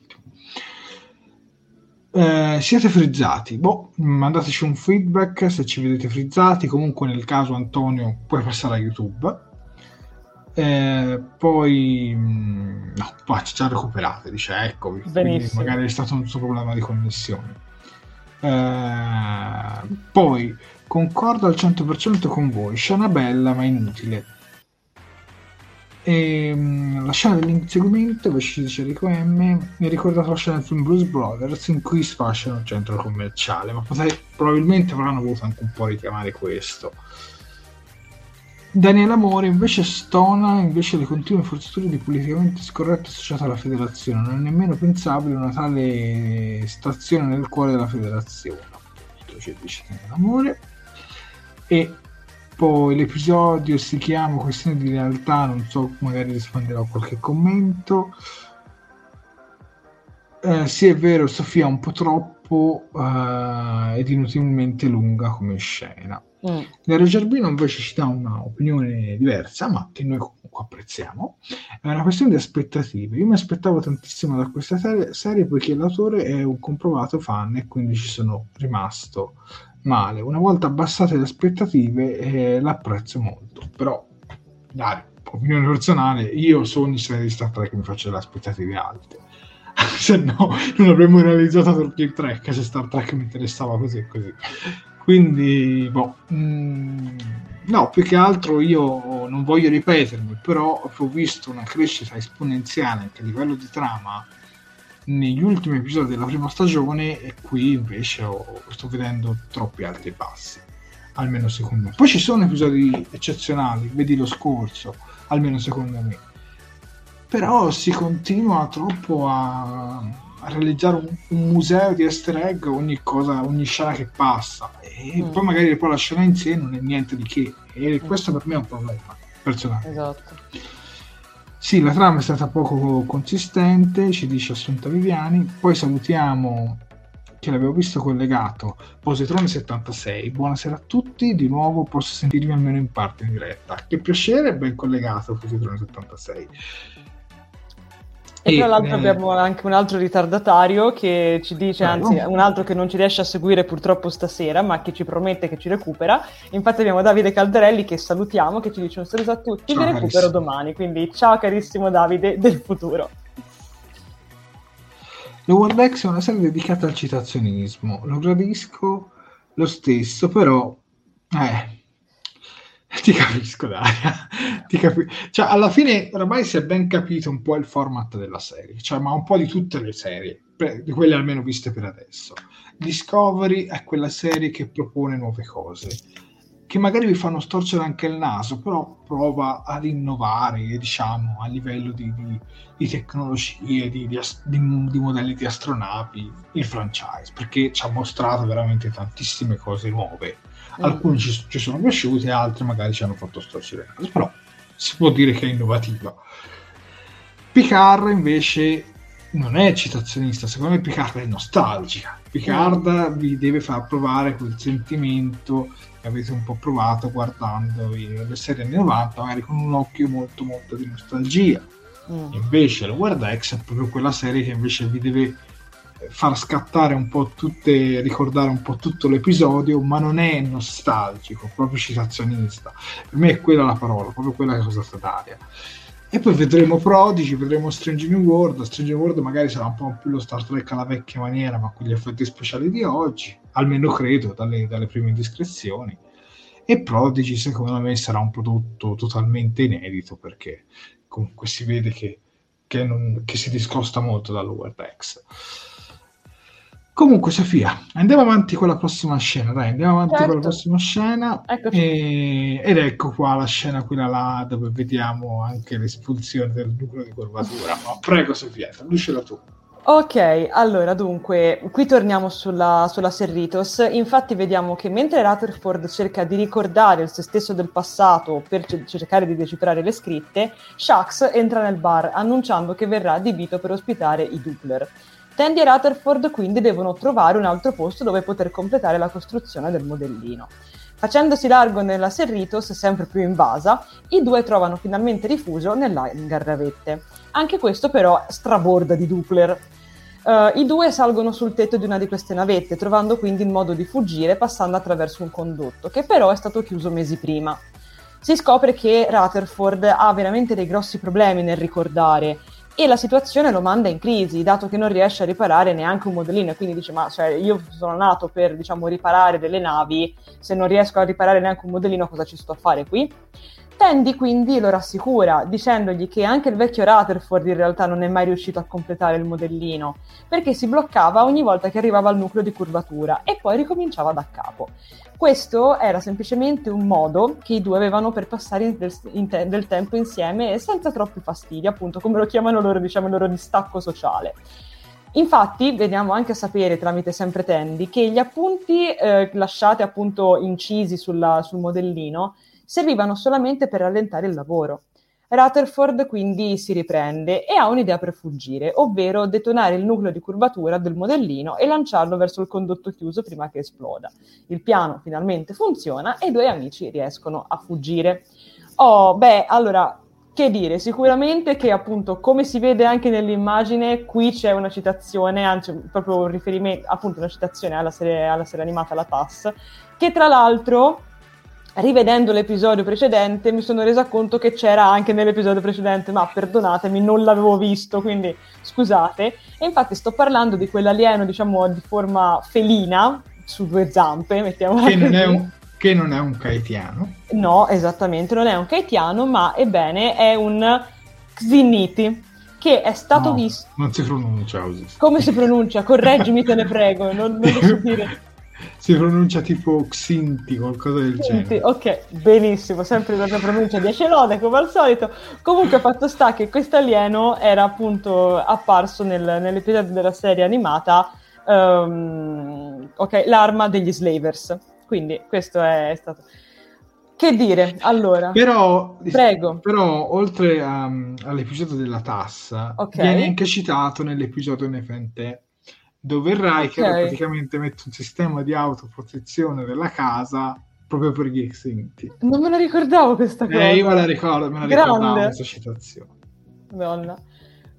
Eh, siete frizzati? Boh, mandateci un feedback se ci vedete frizzati. Comunque, nel caso Antonio, puoi passare a YouTube. Eh, poi, mh, no, poi ci già recuperate. Dice eccovi. Benissimo. magari è stato un suo problema di connessione. Eh, poi concordo al 100% con voi. Scena bella, ma inutile. E, mh, la scena dell'inseguimento, invece ci dice Rico M, mi ha ricordato la scena del film Blues Brothers in cui sfasciano il centro commerciale, ma potrei- probabilmente avranno voluto anche un po' richiamare questo. Daniele Amore invece stona invece le continue forzature di politicamente scorretto associate alla federazione. Non è nemmeno pensabile una tale stazione nel cuore della federazione. Appunto, ci dice Daniele Amore. E poi l'episodio si chiama Questione di realtà, non so, magari risponderò a qualche commento. Eh, sì, è vero, Sofia, un po' troppo eh, ed inutilmente lunga come scena. Mm. Dario Gerbino invece ci dà una opinione diversa, ma che noi comunque apprezziamo. È una questione di aspettative. Io mi aspettavo tantissimo da questa serie, serie poiché l'autore è un comprovato fan e quindi ci sono rimasto male. Una volta abbassate le aspettative eh, l'apprezzo molto, però dai, opinione personale, io serie di Star Trek mi faccio le aspettative alte. se no non avremmo realizzato Talking Trek se Star Trek mi interessava così e così. Quindi, boh, mm, no, più che altro io non voglio ripetermi, però ho visto una crescita esponenziale anche a livello di trama negli ultimi episodi della prima stagione e qui invece ho- sto vedendo troppi alti e bassi, almeno secondo me. Poi ci sono episodi eccezionali, vedi lo scorso, almeno secondo me. Però si continua troppo a, a realizzare un, un museo di easter egg ogni cosa, ogni scena che passa. E Mm. poi magari poi la scena in sé non è niente di che. E questo per me è un problema personale. Esatto. Sì, la trama è stata poco consistente, ci dice Assunta Viviani. Poi salutiamo che l'avevo visto collegato Positrone 76. Buonasera a tutti, di nuovo posso sentirvi almeno in parte in diretta. Che piacere, ben collegato Positrone 76. E tra l'altro eh, abbiamo anche un altro ritardatario che ci dice, anzi un altro che non ci riesce a seguire purtroppo stasera, ma che ci promette che ci recupera. Infatti abbiamo Davide Calderelli che salutiamo, che ci dice un saluto a tutti, Ciao, vi recupero carissimo. domani. Quindi ciao carissimo Davide del futuro. Lower Decks è una serie dedicata al citazionismo. Lo gradisco lo stesso, però... Eh, ti capisco, Daria. Ti capi- Cioè, alla fine oramai si è ben capito un po' il format della serie, cioè, ma un po' di tutte le serie, di quelle almeno viste per adesso. Discovery è quella serie che propone nuove cose, che magari vi fanno storcere anche il naso, però prova ad innovare, diciamo, a livello di, di- di tecnologie, di, di as- di- di modelli di astronavi, il franchise, perché ci ha mostrato veramente tantissime cose nuove. Alcune ci, ci sono piaciute, altre magari ci hanno fatto storcere il naso, però si può dire che è innovativa. Picard invece non è citazionista, secondo me Picard è nostalgica. Picard vi deve far provare quel sentimento che avete un po' provato guardando le serie anni 90, magari con un occhio molto molto di nostalgia. Mm. Invece la World X è proprio quella serie che invece vi deve far scattare un po' tutte, ricordare un po' tutto l'episodio, ma non è nostalgico, proprio citazionista. Per me è quella la parola, proprio quella che è usata Daria. E poi vedremo Prodigy, vedremo Strange New World. Strange New World magari sarà un po' più lo Star Trek alla vecchia maniera, ma con gli effetti speciali di oggi, almeno credo, dalle, dalle prime indiscrezioni. E Prodigy, secondo me, sarà un prodotto totalmente inedito perché comunque si vede che che, non, che si discosta molto da Lower Decks. Comunque, Sofia, andiamo avanti con la prossima scena. Dai, andiamo avanti certo. con la certo. prossima scena. E... Ed ecco qua la scena, quella là, dove vediamo anche l'espulsione del nucleo di curvatura. Ma prego, Sofia, traducela tu. Ok, allora dunque, qui torniamo sulla, sulla Serritos. Infatti vediamo che mentre Rutherford cerca di ricordare il se stesso del passato per c- cercare di decifrare le scritte, Shax entra nel bar annunciando che verrà adibito per ospitare i Doppler. Tandy e Rutherford quindi devono trovare un altro posto dove poter completare la costruzione del modellino. Facendosi largo nella Serritos, sempre più invasa, i due trovano finalmente rifugio nell'hangar Ravette. Anche questo però straborda di Dupler. Uh, I due salgono sul tetto di una di queste navette, trovando quindi il modo di fuggire passando attraverso un condotto, che però è stato chiuso mesi prima. Si scopre che Rutherford ha veramente dei grossi problemi nel ricordare e la situazione lo manda in crisi, dato che non riesce a riparare neanche un modellino, quindi dice, ma cioè, io sono nato per, diciamo, riparare delle navi, se non riesco a riparare neanche un modellino cosa ci sto a fare qui? Tandy quindi lo rassicura dicendogli che anche il vecchio Rutherford in realtà non è mai riuscito a completare il modellino perché si bloccava ogni volta che arrivava al nucleo di curvatura e poi ricominciava da capo. Questo era semplicemente un modo che i due avevano per passare del, te- del tempo insieme senza troppi fastidi, appunto come lo chiamano loro, diciamo, il loro distacco sociale. Infatti, vediamo anche a sapere tramite sempre Tandy che gli appunti eh, lasciati appunto incisi sulla, sul modellino servivano solamente per rallentare il lavoro. Rutherford quindi si riprende e ha un'idea per fuggire, ovvero detonare il nucleo di curvatura del modellino e lanciarlo verso il condotto chiuso prima che esploda. Il piano finalmente funziona e i due amici riescono a fuggire. Oh, beh, allora, che dire, sicuramente che appunto, come si vede anche nell'immagine, qui c'è una citazione, anzi proprio un riferimento, appunto una citazione alla serie, alla serie animata La TAS, che tra l'altro rivedendo l'episodio precedente mi sono resa conto che c'era anche nell'episodio precedente, ma perdonatemi, non l'avevo visto, quindi scusate. E infatti sto parlando di quell'alieno, diciamo, di forma felina, su due zampe, mettiamola che non, un, che non è un kaitiano. No, esattamente, non è un kaitiano, ma ebbene è un Xiniti, che è stato no, visto... Non si pronuncia così. Come si pronuncia? Correggimi, te ne prego, non, non lo so dire si pronuncia tipo Xinti, qualcosa del Xinti, genere. Ok, benissimo, sempre la pronuncia di Acelone come al solito. Comunque fatto sta che questo alieno era appunto apparso nel, nell'episodio della serie animata um, ok, l'arma degli slavers. Quindi questo è stato... Che dire, allora? Però, Prego. però oltre a, all'episodio della tassa, okay. viene anche citato nell'episodio Nefente dove Riker okay. praticamente mette un sistema di autoprotezione della casa proprio per gli extinti. Non me la ricordavo questa cosa. Eh, io me la ricordo, me la Grande. ricordavo questa citazione. Madonna.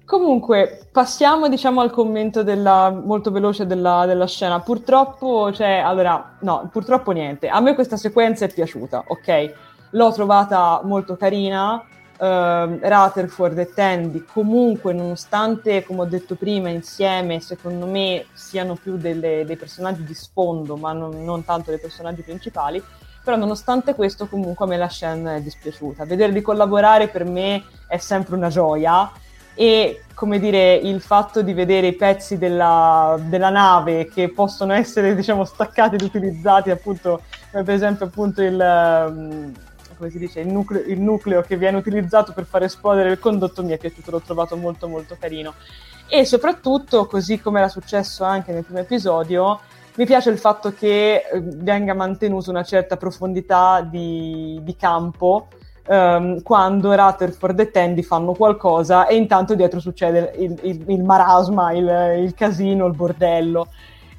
Comunque, passiamo diciamo al commento della, molto veloce della, della, scena. Purtroppo, cioè, allora, no, purtroppo niente. A me questa sequenza è piaciuta, ok? L'ho trovata molto carina, uh, Rutherford e Tandy comunque nonostante come ho detto prima insieme secondo me siano più delle, dei personaggi di sfondo ma non, non, tanto dei personaggi principali però nonostante questo comunque a me la scena è dispiaciuta. Vederli collaborare per me è sempre una gioia e come dire il fatto di vedere i pezzi della, della nave che possono essere diciamo staccati ed utilizzati appunto come per esempio appunto il um, come si dice, il nucleo, il nucleo che viene utilizzato per far esplodere il condotto mi è piaciuto, l'ho trovato molto molto carino. E soprattutto, così come era successo anche nel primo episodio, mi piace il fatto che eh, venga mantenuta una certa profondità di, di campo um, quando Rutherford e Tandy fanno qualcosa e intanto dietro succede il, il, il marasma, il, il, casino, il bordello.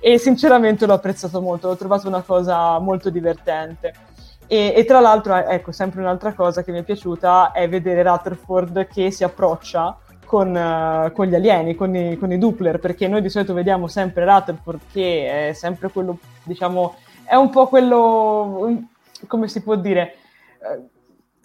E sinceramente l'ho apprezzato molto, l'ho trovato una cosa molto divertente. E, e, tra l'altro, eh, ecco, sempre un'altra cosa che mi è piaciuta è vedere Rutherford che si approccia con, uh, con gli alieni, con i, con i, Doppler, perché noi di solito vediamo sempre Rutherford che è sempre quello, diciamo, è un po' quello, come si può dire, uh,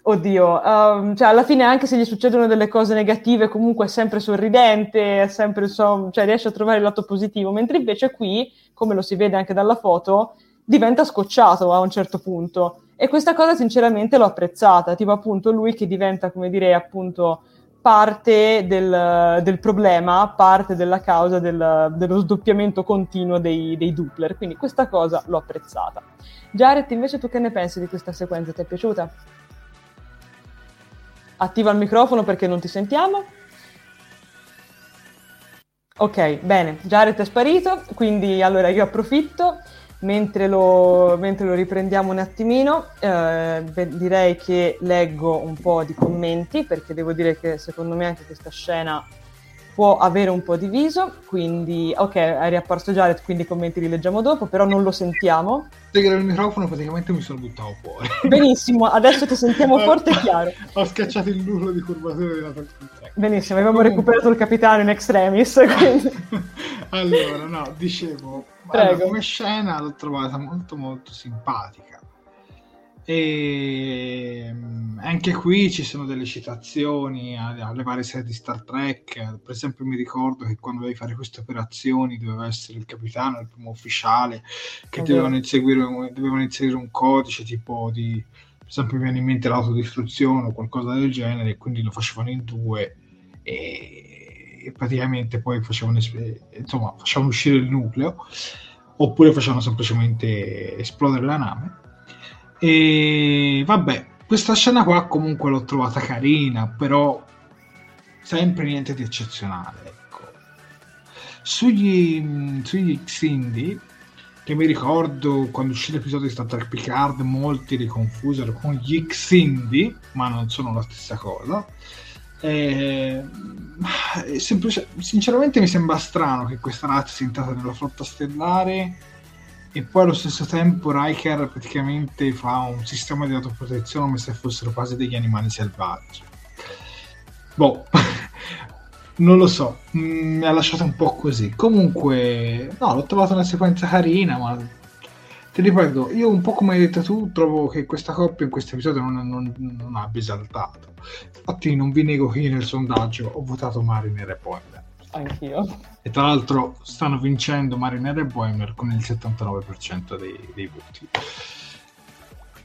oddio, um, cioè alla fine anche se gli succedono delle cose negative comunque è sempre sorridente, è sempre, so, cioè riesce a trovare il lato positivo, mentre invece qui, come lo si vede anche dalla foto, diventa scocciato a un certo punto. E questa cosa sinceramente l'ho apprezzata, tipo appunto lui che diventa, come dire, appunto parte del, del, problema, parte della causa del, dello sdoppiamento continuo dei, dei Doppler. Quindi questa cosa l'ho apprezzata. Jared, invece tu che ne pensi di questa sequenza? Ti è piaciuta? Attiva il microfono perché non ti sentiamo. Ok, bene, Jared è sparito, quindi allora io approfitto mentre lo, mentre lo riprendiamo un attimino, eh, direi che leggo un po' di commenti perché devo dire che secondo me anche questa scena può avere un po' di viso, quindi ok, è riapparso Jared, quindi i commenti li leggiamo dopo, però non lo sentiamo. Se il microfono praticamente mi sono buttato fuori. Benissimo, adesso ti sentiamo forte e chiaro. Ho schiacciato il nullo di curvatura della Talking Benissimo, avevamo Comunque... recuperato il capitano in extremis. Quindi... allora, no, dicevo, allora, come scena l'ho trovata molto molto simpatica e ehm, anche qui ci sono delle citazioni alle varie serie di Star Trek. Per esempio, mi ricordo che quando dovevi fare queste operazioni doveva essere il capitano, il primo ufficiale, che dovevano inserire, dovevano inserire un codice tipo di. Per esempio, mi viene in mente l'autodistruzione o qualcosa del genere, e quindi lo facevano in due e, e praticamente poi facevano, insomma, facevano uscire il nucleo oppure facevano semplicemente esplodere la nave e vabbè, questa scena qua comunque l'ho trovata carina, però sempre niente di eccezionale. Ecco. Sugli, sugli Xindi, che mi ricordo quando uscì l'episodio di Star Trek Picard, molti li confusero con gli Xindi, ma non sono la stessa cosa. Eh, semplice, sinceramente mi sembra strano che questa razza sia entrata nella flotta stellare e poi allo stesso tempo Riker praticamente fa un sistema di autoprotezione come se fossero quasi degli animali selvaggi. Boh, non lo so, mm, mi ha lasciato un po' così. Comunque, no, l'ho trovata una sequenza carina, ma ti ripeto, io un po' come hai detto tu, trovo che questa coppia in questo episodio non, non, non abbia esaltato. Infatti non vi nego che io nel sondaggio ho votato Mariner e Poimer. Anch'io. E tra l'altro stanno vincendo Mariner e Boemer con il 79% dei, dei voti.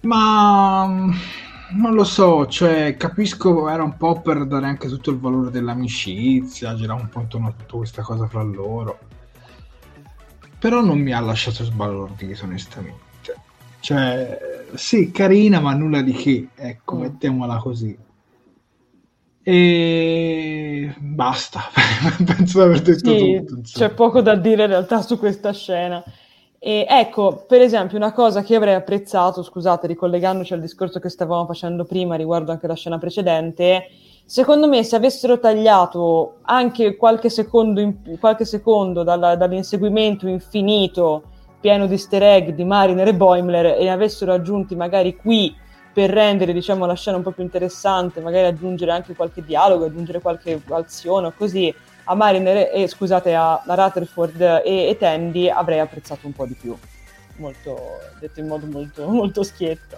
Ma non lo so, cioè capisco, era un po' per dare anche tutto il valore dell'amicizia, girare un po' intorno a tutta questa cosa fra loro. Però non mi ha lasciato sbalordito, onestamente. Cioè, sì, carina, ma nulla di che, ecco, mm. mettiamola così. E basta, penso di aver detto sì, tutto. C'è poco da dire in realtà su questa scena. E ecco, per esempio, una cosa che avrei apprezzato, scusate, ricollegandoci al discorso che stavamo facendo prima riguardo anche la scena precedente, secondo me se avessero tagliato anche qualche secondo, in, qualche secondo dalla, dall'inseguimento infinito pieno di easter egg di Mariner e Boimler e avessero aggiunti magari qui per rendere diciamo, la scena un po' più interessante, magari aggiungere anche qualche dialogo, aggiungere qualche azione o così, a Mariner e scusate a, a Rutherford e, e Tandy avrei apprezzato un po' di più. Molto, detto in modo molto, molto schietto.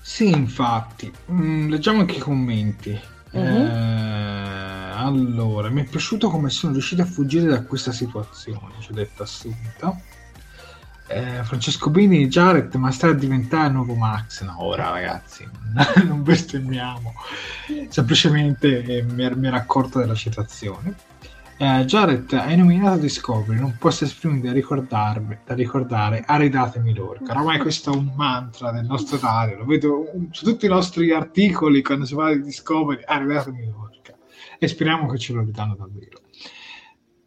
Sì, infatti. Mm, leggiamo anche i commenti. Mm-hmm. Eh, allora, mi è piaciuto come sono riusciti a fuggire da questa situazione, ci ho detto assunta eh, Francesco Bini, Jared, ma stai a diventare il nuovo Max. No, ora ragazzi, non bestemmiamo. Semplicemente eh, mi, mi ero accorto della citazione. Eh, Jared, hai nominato Discovery, non posso esprimere da, da ricordare, aridatemi l'orca. Ormai questo è un mantra del nostro Dario, lo vedo su tutti i nostri articoli quando si parla di Discovery, aridatemi l'orca. E speriamo che ce lo ridanno davvero.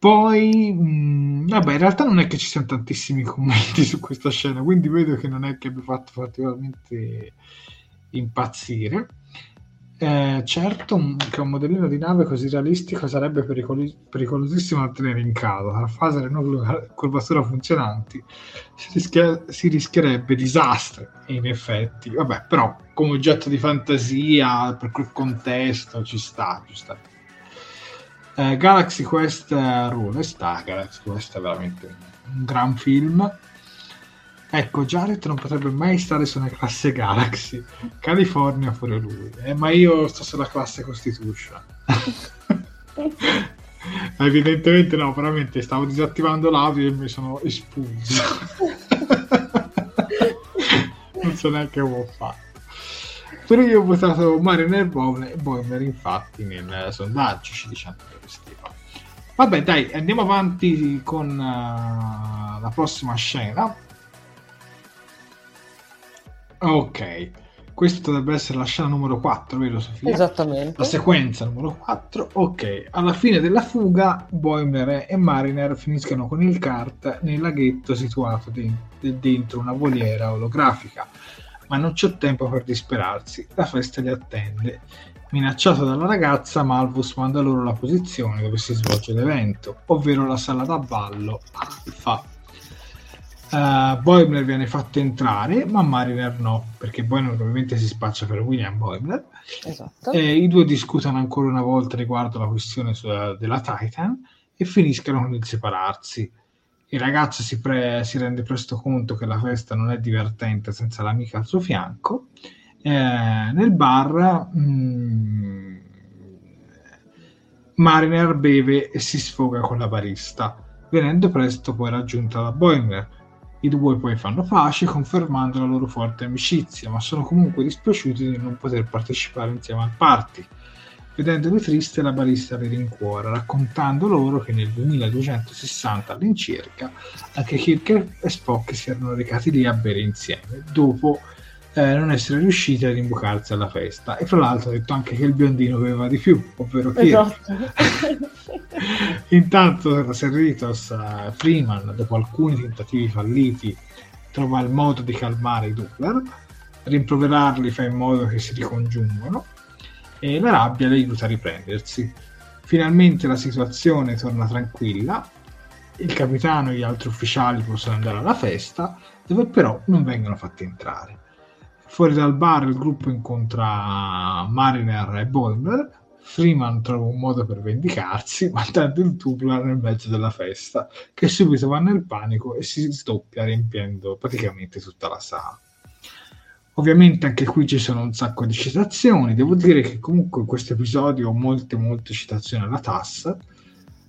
Poi, mh, mm, vabbè, in realtà non è che ci siano tantissimi commenti su questa scena, quindi vedo che non è che abbia fatto particolarmente impazzire. Eh, certo che un modellino di nave così realistico sarebbe pericoli- pericolosissimo da tenere in casa. Tra fase e nuove curvatura funzionanti si, rischia- si rischierebbe disastro. E in effetti, vabbè, però come oggetto di fantasia, per quel contesto, ci sta, ci sta eh, Galaxy Quest uh, Rune sta, Galaxy Quest è veramente un gran film. Ecco, Jared non potrebbe mai stare su una classe Galaxy. California pure lui. Eh, ma io sto sulla classe Constitution. Evidentemente no, veramente stavo disattivando l'audio e mi sono espulso. non so neanche come ho fatto. però io ho votato Mariner e Boimer infatti nel sondaggio ci diciamo che vabbè dai andiamo avanti con uh, la prossima scena ok questa dovrebbe essere la scena numero 4, vero Sofia? Esattamente. La sequenza numero 4. Ok, alla fine della fuga, Boimler e Mariner finiscono con il kart nel laghetto situato dentro una voliera olografica, ma non c'è tempo per disperarsi, la festa li attende. Minacciato dalla ragazza, Malvus manda loro la posizione dove si svolge l'evento, ovvero la sala da ballo Alfa Uh, Boimler viene fatto entrare, ma Mariner no, perché Boimler ovviamente si spaccia per William Boimler. Esatto. E I due discutono ancora una volta riguardo la questione sulla, della Titan e finiscono con il separarsi. Il ragazzo si, pre- si, rende presto conto che la festa non è divertente senza l'amica al suo fianco. Eh, nel bar mh, mm, Mariner beve e si sfoga con la barista, venendo presto poi raggiunta da Boimler i due poi fanno pace confermando la loro forte amicizia, ma sono comunque dispiaciuti di non poter partecipare insieme al party. Vedendoli triste, la barista li rincuora, raccontando loro che nel 2260 all'incirca anche Kirk e Spock si erano recati lì a bere insieme, dopo eh, non essere riusciti ad imbucarsi alla festa. E fra l'altro ha detto anche che il biondino beveva di più, ovvero Kirk. Esatto. Intanto Serritos uh, Freeman, dopo alcuni tentativi falliti, trova il modo di calmare i Doppler, rimproverarli fa in modo che si ricongiungono e la rabbia le aiuta a riprendersi. Finalmente la situazione torna tranquilla, il capitano e gli altri ufficiali possono andare alla festa, dove però non vengono fatti entrare. Fuori dal bar il gruppo incontra Mariner e Boimler Freeman trova un modo per vendicarsi mandando il Tupla nel mezzo della festa, che subito va nel panico e si sdoppia riempiendo praticamente tutta la sala. Ovviamente anche qui ci sono un sacco di citazioni, devo dire che comunque in questo episodio ho molte molte citazioni alla TAS,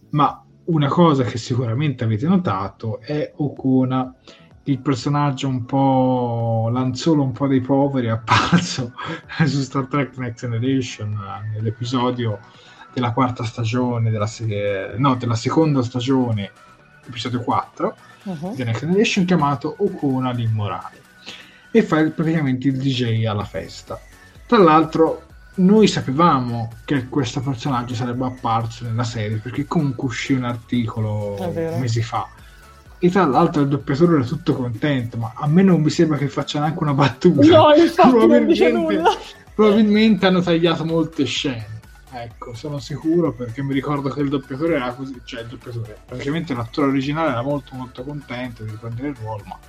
ma una cosa che sicuramente avete notato è Okuna il personaggio un po' lanzolo un po' dei poveri apparso su Star Trek Next Generation nell'episodio della quarta stagione della, se- no, della seconda stagione episodio 4 uh-huh. di Next Generation chiamato Okuna l'immorale e fa praticamente il DJ alla festa. Tra l'altro noi sapevamo che questo personaggio sarebbe apparso nella serie perché comunque uscì un articolo mesi fa e tra l'altro il doppiatore era tutto contento, ma a me non mi sembra che faccia neanche una battuta. No, infatti probabilmente, non dice nulla. Probabilmente hanno tagliato molte scene. Ecco, sono sicuro perché mi ricordo che il doppiatore era così, cioè il doppiatore, praticamente l'attore originale era molto molto contento di riprendere il ruolo, ma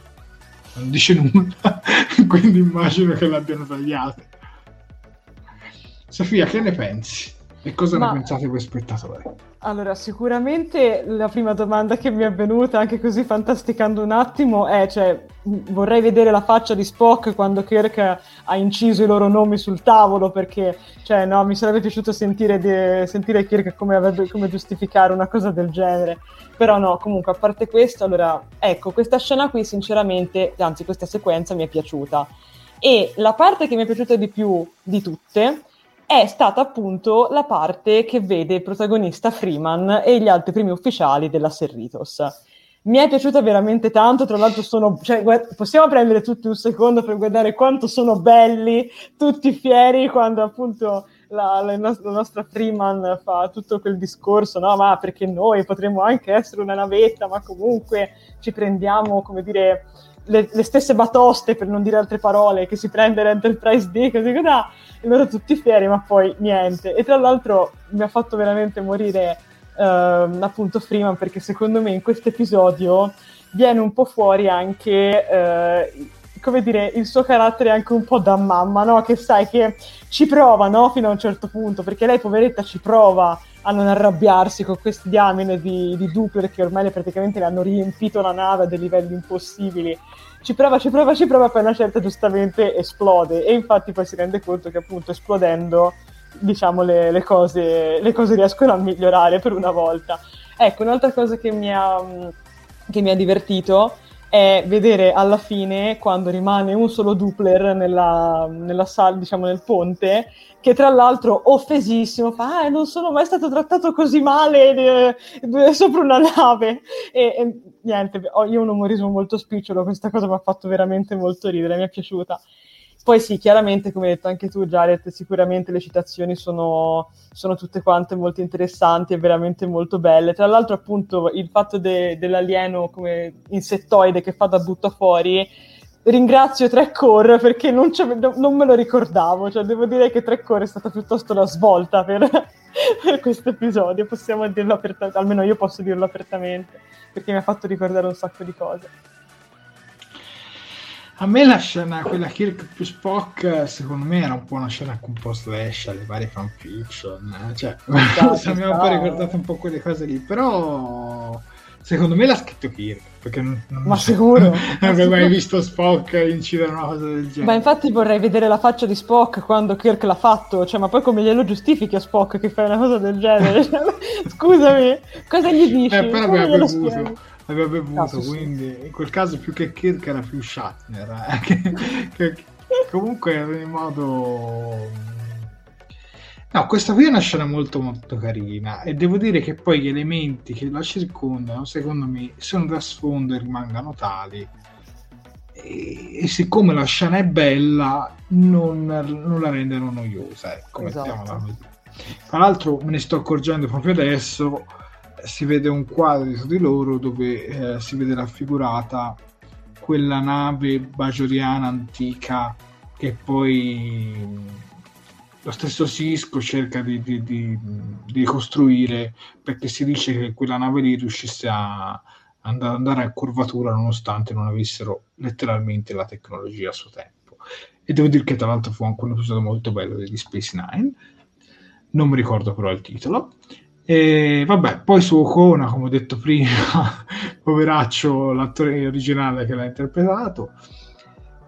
non dice nulla, quindi immagino che l'abbiano tagliato. Sofia, che ne pensi? E cosa ma... ne pensate voi spettatori? Allora, sicuramente la prima domanda che mi è venuta, anche così fantasticando un attimo, è, cioè, vorrei vedere la faccia di Spock quando Kirk ha inciso i loro nomi sul tavolo, perché, cioè, no, mi sarebbe piaciuto sentire, de- sentire Kirk come, avrebbe, come giustificare una cosa del genere. Però no, comunque, a parte questo, allora, ecco, questa scena qui, sinceramente, anzi, questa sequenza mi è piaciuta. E la parte che mi è piaciuta di più di tutte è stata appunto la parte che vede il protagonista Freeman e gli altri primi ufficiali della Serritos. Mi è piaciuta veramente tanto, tra l'altro sono, cioè, guarda, possiamo prendere tutti un secondo per guardare quanto sono belli, tutti fieri quando appunto la, la, la, nostra Freeman fa tutto quel discorso, no, ma perché noi potremmo anche essere una navetta, ma comunque ci prendiamo, come dire, le, le, stesse batoste, per non dire altre parole, che si prende l'Enterprise D, così così, e loro tutti fieri, ma poi niente. E tra l'altro mi ha fatto veramente morire uh, appunto Freeman, perché secondo me in questo episodio viene un po' fuori anche, uh, come dire, il suo carattere anche un po' da mamma, no? Che sai che ci prova, no? Fino a un certo punto, perché lei, poveretta, ci prova a non arrabbiarsi con questi diamine di, di Doppler che ormai praticamente le hanno riempito la nave a dei livelli impossibili. Ci prova, ci prova, ci prova, poi una certa giustamente esplode e infatti poi si rende conto che appunto esplodendo diciamo le, le, cose, le cose riescono a migliorare per una volta. Ecco, un'altra cosa che mi ha, che mi ha divertito è vedere alla fine, quando rimane un solo Doppler nella, nella sala, diciamo nel ponte, che tra l'altro offesissimo fa ah, non sono mai stato trattato così male eh, sopra una nave. E, e niente, io ho un umorismo molto spicciolo questa cosa mi ha fatto veramente molto ridere mi è piaciuta poi sì, chiaramente, come hai detto anche tu, Jared, sicuramente le citazioni sono, sono tutte quante molto interessanti e veramente molto belle. Tra l'altro, appunto, il fatto de- dell'alieno come insettoide che fa da butta fuori, ringrazio Trecore perché non, non, me lo ricordavo. Cioè, devo dire che Trecore è stata piuttosto la svolta per, per questo episodio, possiamo dirlo apertamente, almeno io posso dirlo apertamente, perché mi ha fatto ricordare un sacco di cose. A me la scena, quella Kirk più Spock, secondo me era un po' una scena composta da Ash alle varie fanfiction. Eh? Cioè, esatto, abbiamo un po' ricordato un po' quelle cose lì, però secondo me l'ha scritto Kirk. Perché non, non ma sicuro non avevo mai visto Spock incidere una cosa del genere ma infatti vorrei vedere la faccia di Spock quando Kirk l'ha fatto cioè ma poi come glielo giustifichi a Spock che fa una cosa del genere scusami cosa gli dici eh, però abbiamo bevuto aveva bevuto, ah, quindi in quel caso più che Kirk era più Shatner. Eh? che, che, comunque in modo... No, questa qui è una scena molto molto carina e devo dire che poi gli elementi che la circondano, secondo me, sono da sfondo e rimangano tali. E, e siccome la scena è bella, non, non la rendono noiosa, ecco, esatto. Tra l'altro me ne sto accorgendo proprio adesso, si vede un quadro di loro dove eh, si vede raffigurata quella nave bajoriana antica che poi lo stesso Cisco cerca di, di, di, di, costruire perché si dice che quella nave lì riuscisse a andare a curvatura nonostante non avessero letteralmente la tecnologia a suo tempo. E devo dire che tra l'altro fu anche un episodio molto bello di Space Nine, non mi ricordo però il titolo. E vabbè, poi su Ocona, come ho detto prima, poveraccio, l'attore originale che l'ha interpretato.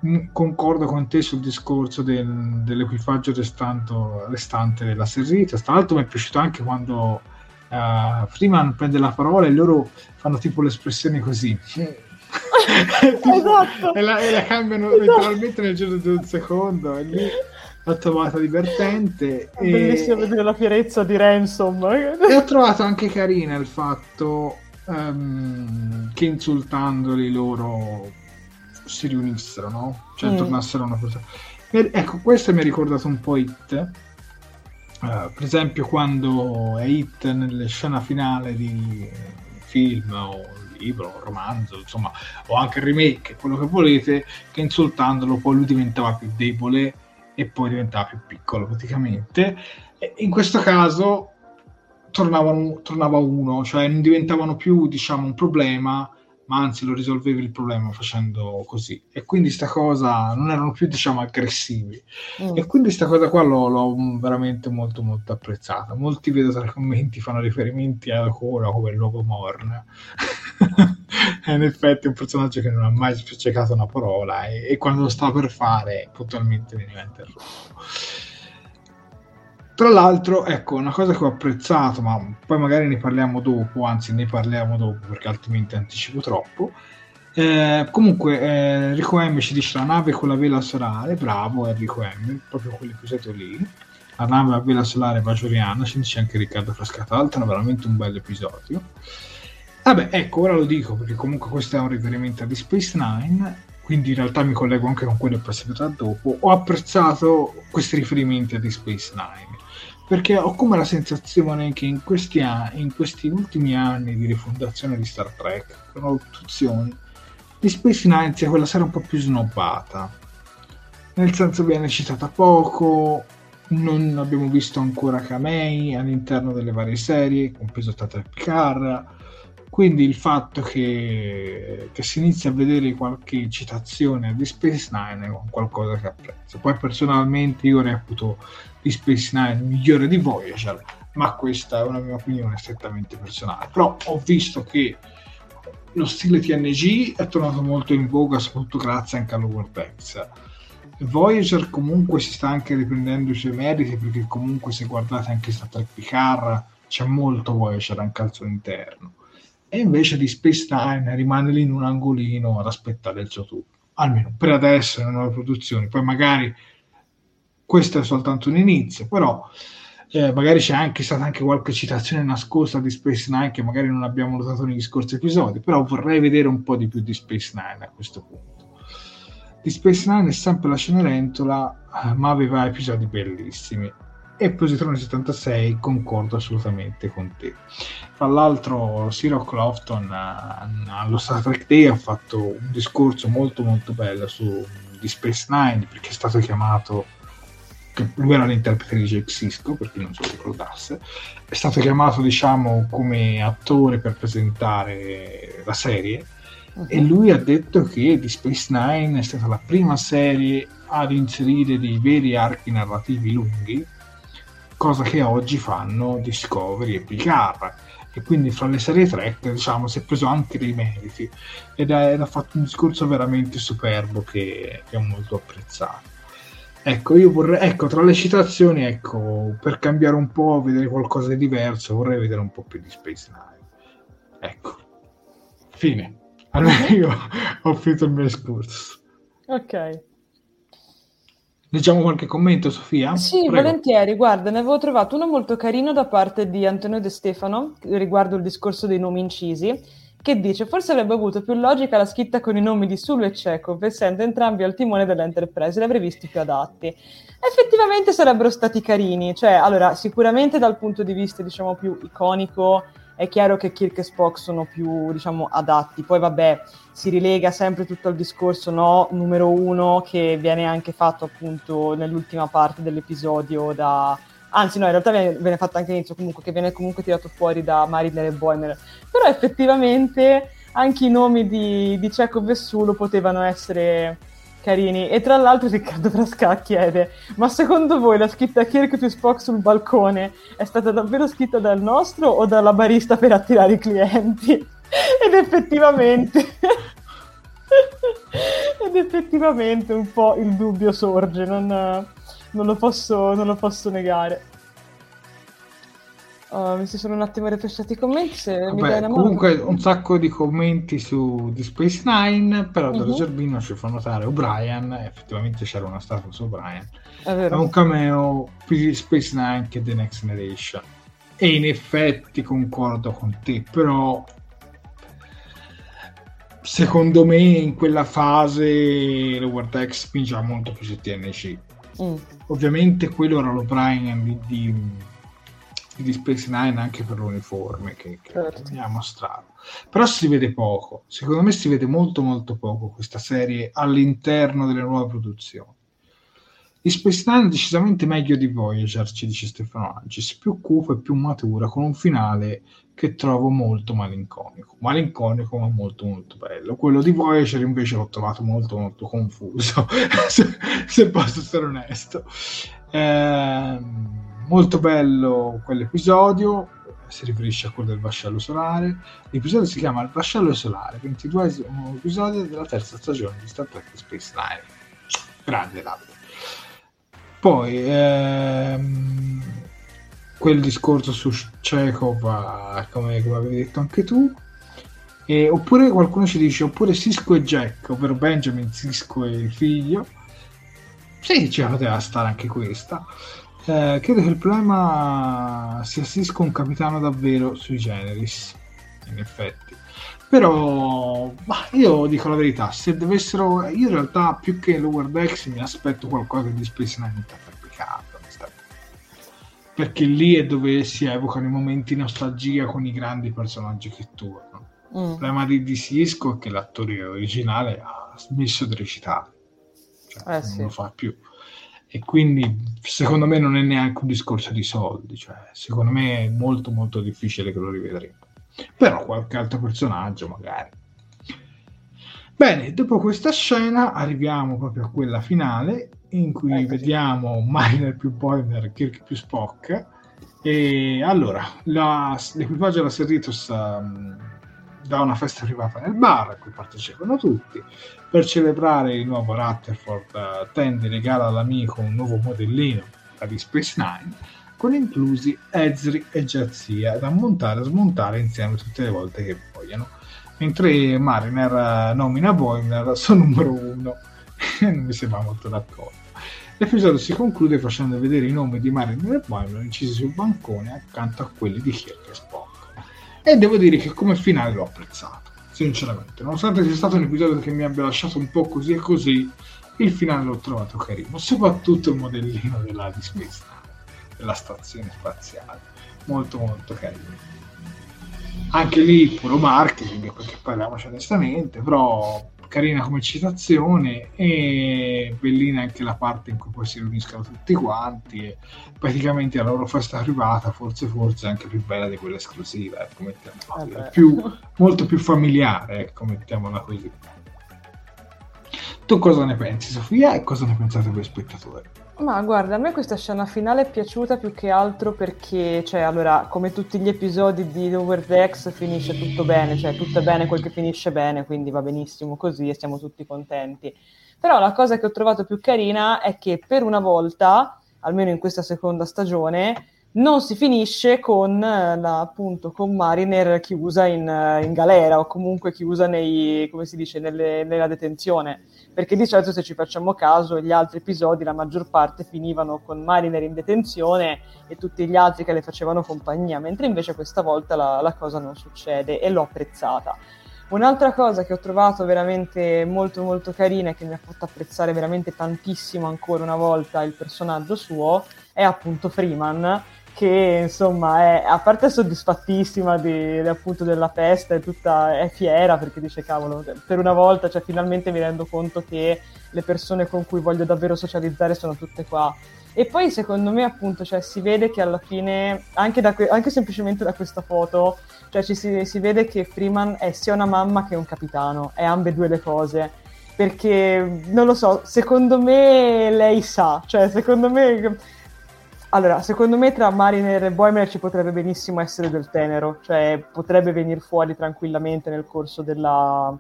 Mm, concordo con te sul discorso del, dell'equipaggio restante della Serrita. Tra l'altro mi è piaciuto anche quando uh, Freeman prende la parola e loro fanno tipo l'espressione così. tipo, esatto. e, la, e la cambiano esatto. letteralmente nel giro di un secondo. E lì l'ho trovata divertente. È e... bellissimo vedere la fierezza di Ransom. E ho trovato anche carina il fatto um, che insultandoli loro si riunissero, no? Cioè mm. tornassero a una cosa. Ecco, questo mi ha ricordato un po' Hit. Uh, per esempio, quando è Hit nelle scena finale di film o libro, o romanzo, insomma, o anche remake, quello che volete, che insultandolo poi lui diventava più debole e poi diventava più piccolo praticamente. E in questo caso tornavano, tornava uno, cioè non diventavano più diciamo un problema, ma anzi lo risolvevi il problema facendo così. E quindi sta cosa non erano più diciamo aggressivi. Mm. E quindi sta cosa qua l'ho, l'ho, veramente molto molto apprezzata. Molti vedo tra i commenti fanno riferimenti a Cora come il logo Morn. è in effetti un personaggio che non ha mai spiccicato una parola e, e quando lo sta per fare puntualmente veniva interrotto. Tra l'altro, ecco, una cosa che ho apprezzato, ma poi magari ne parliamo dopo, anzi ne parliamo dopo perché altrimenti anticipo troppo. Eh, comunque, eh, Enrico M ci dice la nave con la vela solare, bravo Enrico M, proprio quell'episodio lì. La nave a vela solare bajoriana, ci dice anche Riccardo Frascata, è veramente un bel episodio. Vabbè, ecco, ora lo dico perché comunque questo è un riferimento a Deep Space Nine, quindi in realtà mi collego anche con quello che poi seguirà dopo. Ho apprezzato questi riferimenti a Deep Space Nine perché ho come la sensazione che in questi, anni, in questi ultimi anni di rifondazione di Star Trek, con produzioni, Deep Space Nine sia quella serie un po' più snobbata. Nel senso viene citata poco, non abbiamo visto ancora camei all'interno delle varie serie, compreso Tata Picard quindi il fatto che, che, si inizi a vedere qualche citazione di Space Nine è qualcosa che apprezzo. Poi personalmente io reputo di Space Nine migliore di Voyager, ma questa è una mia opinione strettamente personale. Però ho visto che lo stile TNG è tornato molto in voga, soprattutto grazie anche all'Over Decks. Voyager comunque si sta anche riprendendo i suoi meriti perché comunque se guardate anche Star Trek Picard c'è molto Voyager anche al suo interno e invece di Space Nine rimane lì in un angolino ad aspettare il suo turno. Almeno per adesso nelle nuove produzioni, poi magari questo è soltanto un inizio, però eh, magari c'è anche stata anche qualche citazione nascosta di Space Nine che magari non abbiamo notato negli scorsi episodi, però vorrei vedere un po' di più di Space Nine a questo punto. Di Space Nine è sempre la Cenerentola, eh, ma aveva episodi bellissimi e Positrone 76 concordo assolutamente con te. Tra l'altro Cyril Clofton eh, allo Star Trek Day ha fatto un discorso molto molto bello su di Space Nine perché è stato chiamato lui era l'interprete di Jake Sisko per chi non se lo ricordasse è stato chiamato diciamo come attore per presentare la serie uh-huh. e lui ha detto che di Space Nine è stata la prima serie ad inserire dei veri archi narrativi lunghi cosa che oggi fanno Discovery e Picard e quindi fra le serie Trek diciamo si è preso anche dei meriti. Ed ha, fatto un discorso veramente superbo che, che ho molto apprezzato. Ecco io vorrei ecco tra le citazioni ecco per cambiare un po' vedere qualcosa di diverso vorrei vedere un po' più di Space Nine. Ecco. Fine. Allora io ho finito il mio discorso. Ok Leggiamo qualche commento, Sofia? Sì, Prego. volentieri. Guarda, ne avevo trovato uno molto carino da parte di Antonio De Stefano riguardo il discorso dei nomi incisi, che dice forse avrebbe avuto più logica la scritta con i nomi di Sulu e Chekhov, essendo entrambi al timone dell'Enterprise, li avrei visti più adatti. Effettivamente sarebbero stati carini, cioè, allora, sicuramente dal punto di vista, diciamo, più iconico è chiaro che Kirk e Spock sono più, diciamo, adatti. Poi, vabbè, si rilega sempre tutto al discorso, no, numero uno, che viene anche fatto appunto nell'ultima parte dell'episodio da... Anzi, no, in realtà viene, viene fatto anche all'inizio, comunque, che viene comunque tirato fuori da Mariner e Boimer. Però effettivamente anche i nomi di, di Chekhov e Sulu potevano essere carini. E tra l'altro Riccardo Frasca chiede: Ma secondo voi la scritta Kirk più Spock sul balcone è stata davvero scritta dal nostro o dalla barista per attirare i clienti? Ed effettivamente. Ed effettivamente un po' il dubbio sorge, non, non, lo, posso, non lo posso negare. Uh, mi si sono un attimo refresciati i commenti. Se Vabbè, mi dai una comunque, mano. un sacco di commenti su di Space Nine. Però, uh-huh. da Gerbino ci fa notare O'Brien. Effettivamente c'era una statua su O'Brien. È, è un cameo più di Space Nine che The Next Generation. E in effetti concordo con te, però. Secondo me in quella fase Lower Deck spingeva molto più su TNC. Mm. Ovviamente quello era l'O'Brien di, di di Space Nine anche per l'uniforme che, che certo. mi ha mostrato. Però si vede poco, secondo me si vede molto molto poco questa serie all'interno delle nuove produzioni. Di Space Nine è decisamente meglio di Voyager, ci dice Stefano Angis, più cupo e più matura, con un finale che trovo molto malinconico. Malinconico ma molto molto bello. Quello di Voyager invece l'ho trovato molto molto confuso, se, se posso essere onesto. Ehm molto bello quell'episodio, si riferisce a quello del vascello solare. L'episodio si chiama Il vascello solare, 22 episodio della terza stagione di Star Trek Space Nine. Grande Davide. Poi ehm, quel discorso su Chekhov, come, come avevi detto anche tu. E, oppure qualcuno ci dice oppure Cisco e Jack, ovvero Benjamin Cisco e il figlio. Sì, ci poteva stare anche questa. Eh, credo che il problema sia Cisco un capitano davvero sui generis, in effetti. Però io dico la verità, se dovessero... Io in realtà più che Lower Decks mi aspetto qualcosa di Space Nine applicato. Perché lì è dove si evocano i momenti di nostalgia con i grandi personaggi che tornano. Mm. Il problema di, di Cisco è che l'attore originale ha smesso di recitare. Cioè, eh, non sì. lo fa più e quindi secondo me non è neanche un discorso di soldi, cioè, secondo me è molto molto difficile che lo rivedremo. Però qualche altro personaggio magari. Bene, dopo questa scena arriviamo proprio a quella finale in cui ecco. vediamo Miner più Boiler, Kirk più Spock e allora la, l'equipaggio della Serritos um, dà una festa privata nel bar a cui partecipano tutti per celebrare il nuovo Rutherford, uh, Tandy regala all'amico un nuovo modellino, la di Space Nine, con inclusi Ezri e Jazia da montare e smontare insieme tutte le volte che voglio. muoiono, mentre Mariner nomina Boimler suo numero uno. non mi sembra molto d'accordo. L'episodio si conclude facendo vedere i nomi di Mariner e Boimler incisi sul bancone accanto a quelli di Kirk e Spock. E devo dire che come finale l'ho apprezzato, sinceramente. Nonostante sia stato un episodio che mi abbia lasciato un po' così e così, il finale l'ho trovato carino, soprattutto il modellino della Space della stazione spaziale, molto molto carino. Anche lì puro marketing, perché parliamoci onestamente, però carina come citazione e bellina anche la parte in cui poi si riuniscono tutti quanti e praticamente la loro festa privata forse forse anche più bella di quella esclusiva ecco, mettiamola più, molto più familiare ecco, mettiamola così. Tu cosa ne pensi Sofia e cosa ne pensate voi spettatori? Ma guarda, a me questa scena finale è piaciuta più che altro perché, cioè, allora, come tutti gli episodi di Lower Decks finisce tutto bene, cioè tutto è bene quel che finisce bene, quindi va benissimo così e siamo tutti contenti. Però la cosa che ho trovato più carina è che per una volta, almeno in questa seconda stagione, non si finisce con, la, appunto, con Mariner chiusa in, in, galera o comunque chiusa nei, come si dice, nelle, nella detenzione. Perché di solito, se ci facciamo caso, gli altri episodi, la maggior parte finivano con Mariner in detenzione e tutti gli altri che le facevano compagnia, mentre invece questa volta la, la cosa non succede e l'ho apprezzata. Un'altra cosa che ho trovato veramente molto molto carina e che mi ha fatto apprezzare veramente tantissimo ancora una volta il personaggio suo è appunto Freeman che insomma è a parte soddisfattissima di, appunto della festa è tutta è fiera perché dice cavolo per una volta cioè finalmente mi rendo conto che le persone con cui voglio davvero socializzare sono tutte qua. E poi secondo me appunto cioè, si vede che alla fine anche, da, anche semplicemente da questa foto cioè ci si, si vede che Freeman è sia una mamma che un capitano è ambedue le cose. Perché non lo so secondo me lei sa cioè secondo me allora, secondo me tra Mariner e Boimler ci potrebbe benissimo essere del tenero, cioè potrebbe venire fuori tranquillamente nel corso della,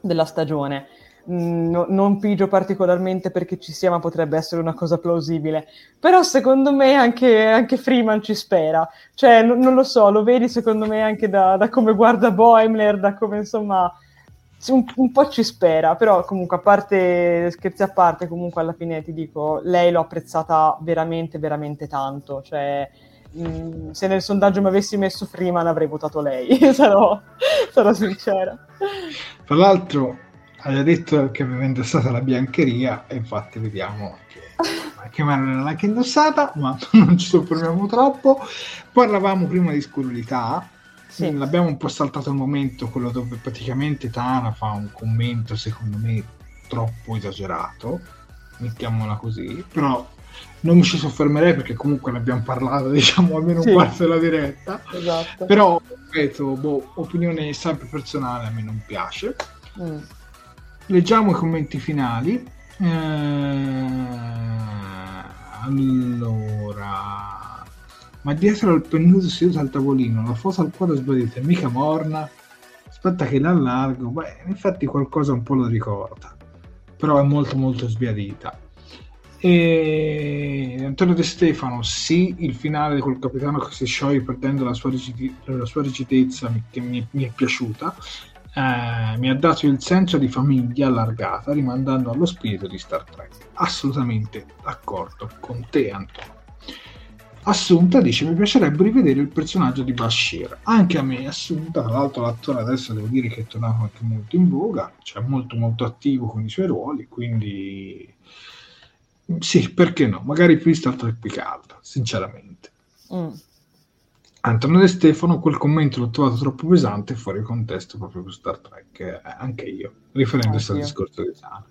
della stagione. Mm, no, non pigio particolarmente perché ci sia, ma potrebbe essere una cosa plausibile. Però secondo me anche, anche Freeman ci spera. Cioè, no, non lo so, lo vedi secondo me anche da, da come guarda Boimler, da come insomma un, un, po' ci spera, però comunque a parte scherzi a parte, comunque alla fine ti dico, lei l'ho apprezzata veramente, veramente tanto, cioè mh, mm, se nel sondaggio mi avessi messo Freeman avrei votato lei, sarò, sarò sincera. Tra l'altro aveva detto che aveva indossato la biancheria e infatti vediamo che che Mario non l'ha anche indossata, ma non ci soffermiamo troppo. Parlavamo prima di scurrilità, sì. L'abbiamo un po' saltato il momento, quello dove praticamente Tana fa un commento, secondo me, troppo esagerato, mettiamola così, però non mi ci soffermerei perché comunque ne abbiamo parlato, diciamo, almeno sì. un quarto della diretta. Esatto. Però, ripeto, boh, opinione sempre personale, a me non piace. Mm. Leggiamo i commenti finali. Eh, allora ma dietro al pennuto seduto al tavolino, la fosa al cuore sbadita, mica morna. Aspetta che l'allargo, beh, infatti qualcosa un po' lo ricorda, però è molto molto sbiadita. E Antonio De Stefano, sì, il finale col capitano che si scioglie perdendo la sua, rigidi- la sua rigidezza che mi, mi è piaciuta, eh, mi ha dato il senso di famiglia allargata, rimandando allo spirito di Star Trek. Assolutamente d'accordo con te, Antonio. Assunta dice mi piacerebbe rivedere il personaggio di Bashir. Anche a me Assunta tra l'altro l'attore adesso devo dire che è tornato anche molto in voga cioè molto molto attivo con i suoi ruoli quindi sì perché no? Magari più Star Trek Picard sinceramente. Mm. Antonio De Stefano quel commento l'ho trovato troppo pesante fuori contesto proprio su Star Trek, eh, anche io, riferendosi al discorso di Sara.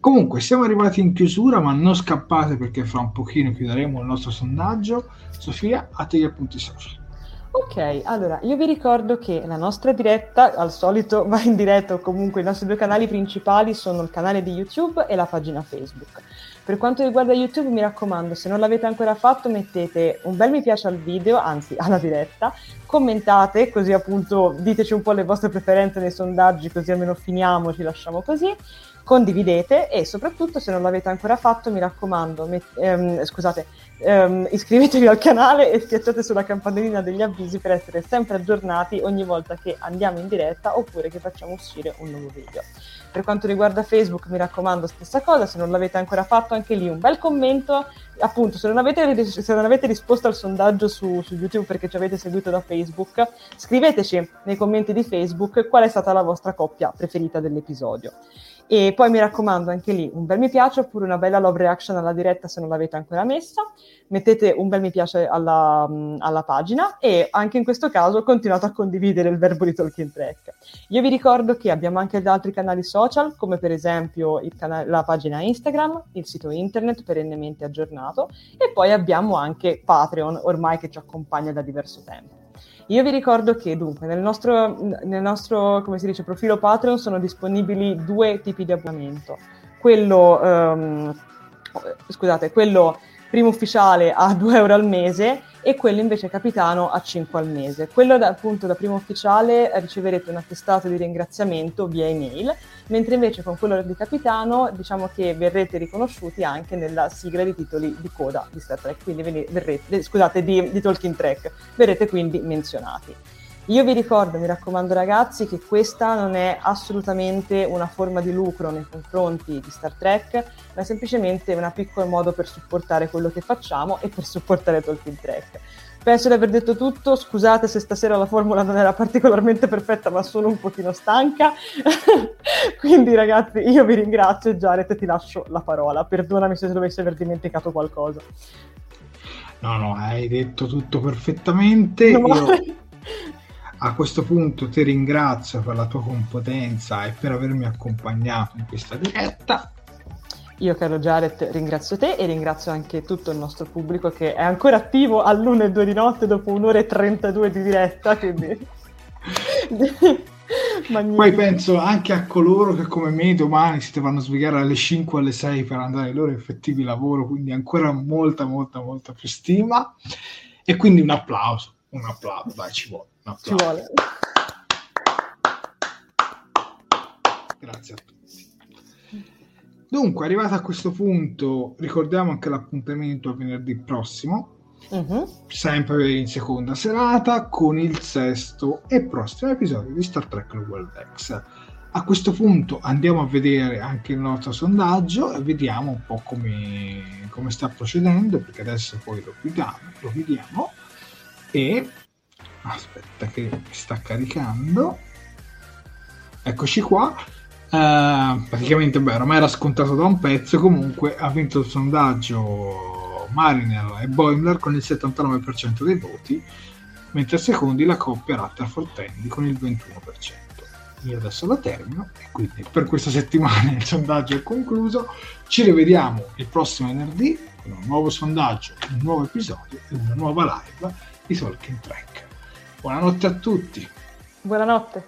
Comunque, siamo arrivati in chiusura, ma non scappate perché fra un pochino chiuderemo il nostro sondaggio. Sofia, a te gli appunti social. Ok, allora io vi ricordo che la nostra diretta al solito va in diretta o comunque i nostri due canali principali sono il canale di YouTube e la pagina Facebook. Per quanto riguarda YouTube, mi raccomando, se non l'avete ancora fatto, mettete un bel mi piace al video, anzi alla diretta, commentate, così appunto diteci un po' le vostre preferenze nei sondaggi, così almeno finiamo, ci lasciamo così. Condividete e soprattutto se non l'avete ancora fatto mi raccomando, met- ehm, scusate, ehm, iscrivetevi al canale e schiacciate sulla campanellina degli avvisi per essere sempre aggiornati ogni volta che andiamo in diretta oppure che facciamo uscire un nuovo video. Per quanto riguarda Facebook, mi raccomando, stessa cosa, se non l'avete ancora fatto, anche lì un bel commento. Appunto, se non avete, se non avete risposto al sondaggio su, su, YouTube perché ci avete seguito da Facebook, scriveteci nei commenti di Facebook qual è stata la vostra coppia preferita dell'episodio. E poi mi raccomando anche lì un bel mi piace oppure una bella love reaction alla diretta se non l'avete ancora messa. Mettete un bel mi piace alla, alla pagina e anche in questo caso continuate a condividere il verbo di Talking Track. Io vi ricordo che abbiamo anche altri canali social come per esempio cana- la pagina Instagram, il sito internet perennemente aggiornato e poi abbiamo anche Patreon ormai che ci accompagna da diverso tempo. Io vi ricordo che dunque nel nostro, nel nostro dice, profilo Patreon sono disponibili due tipi di abbonamento. Quello, um, scusate, quello primo ufficiale a 2 euro al mese e quello invece capitano a 5 al mese. Quello da, appunto da primo ufficiale riceverete un attestato di ringraziamento via email, mentre invece con quello di capitano diciamo che verrete riconosciuti anche nella sigla di titoli di coda di Star Trek, quindi verrete, scusate, di, di Talking Track, verrete quindi menzionati. Io vi ricordo, mi raccomando ragazzi, che questa non è assolutamente una forma di lucro nei confronti di Star Trek, ma è semplicemente un piccolo modo per supportare quello che facciamo e per supportare Talking Trek. Penso di aver detto tutto, scusate se stasera la formula non era particolarmente perfetta, ma sono un pochino stanca. Quindi ragazzi, io vi ringrazio e Jared ti lascio la parola. Perdonami se dovessi aver dimenticato qualcosa. No, no, hai detto tutto perfettamente. No, io... A questo punto ti ringrazio per la tua competenza e per avermi accompagnato in questa diretta. Io, caro Jared, ringrazio te e ringrazio anche tutto il nostro pubblico che è ancora attivo all'1 e 2 di notte dopo un'ora e 32 di diretta. Quindi... Poi penso anche a coloro che come me domani si devono svegliare alle 5 alle 6 per andare ai loro effettivi lavoro, quindi ancora molta, molta, molta più stima. E quindi un applauso, un applauso, dai, ci vuole. Ci vuole. Grazie a tutti. Dunque, arrivato a questo punto, ricordiamo anche l'appuntamento a venerdì prossimo, uh-huh. sempre in seconda serata, con il sesto e prossimo episodio di Star Trek World X. A questo punto andiamo a vedere anche il nostro sondaggio e vediamo un po' come, come sta procedendo, perché adesso poi lo vediamo, lo vediamo e aspetta che sta caricando. Eccoci qua. Uh, praticamente beh ormai era scontato da un pezzo. Comunque ha vinto il sondaggio Mariner e Boimler con il 79% dei voti mentre secondi la coppia Rutherford-Tandy con il 21% io adesso la termino e quindi per questa settimana il sondaggio è concluso. Ci rivediamo il prossimo venerdì con un nuovo sondaggio un nuovo episodio e una nuova live di Talking Track Buonanotte a tutti. Buonanotte.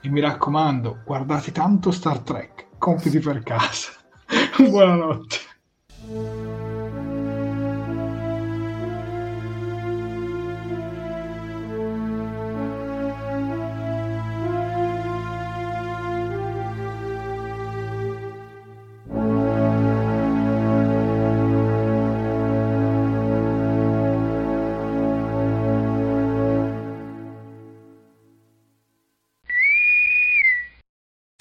E mi raccomando, guardate tanto Star Trek. Compiti per casa. Buonanotte.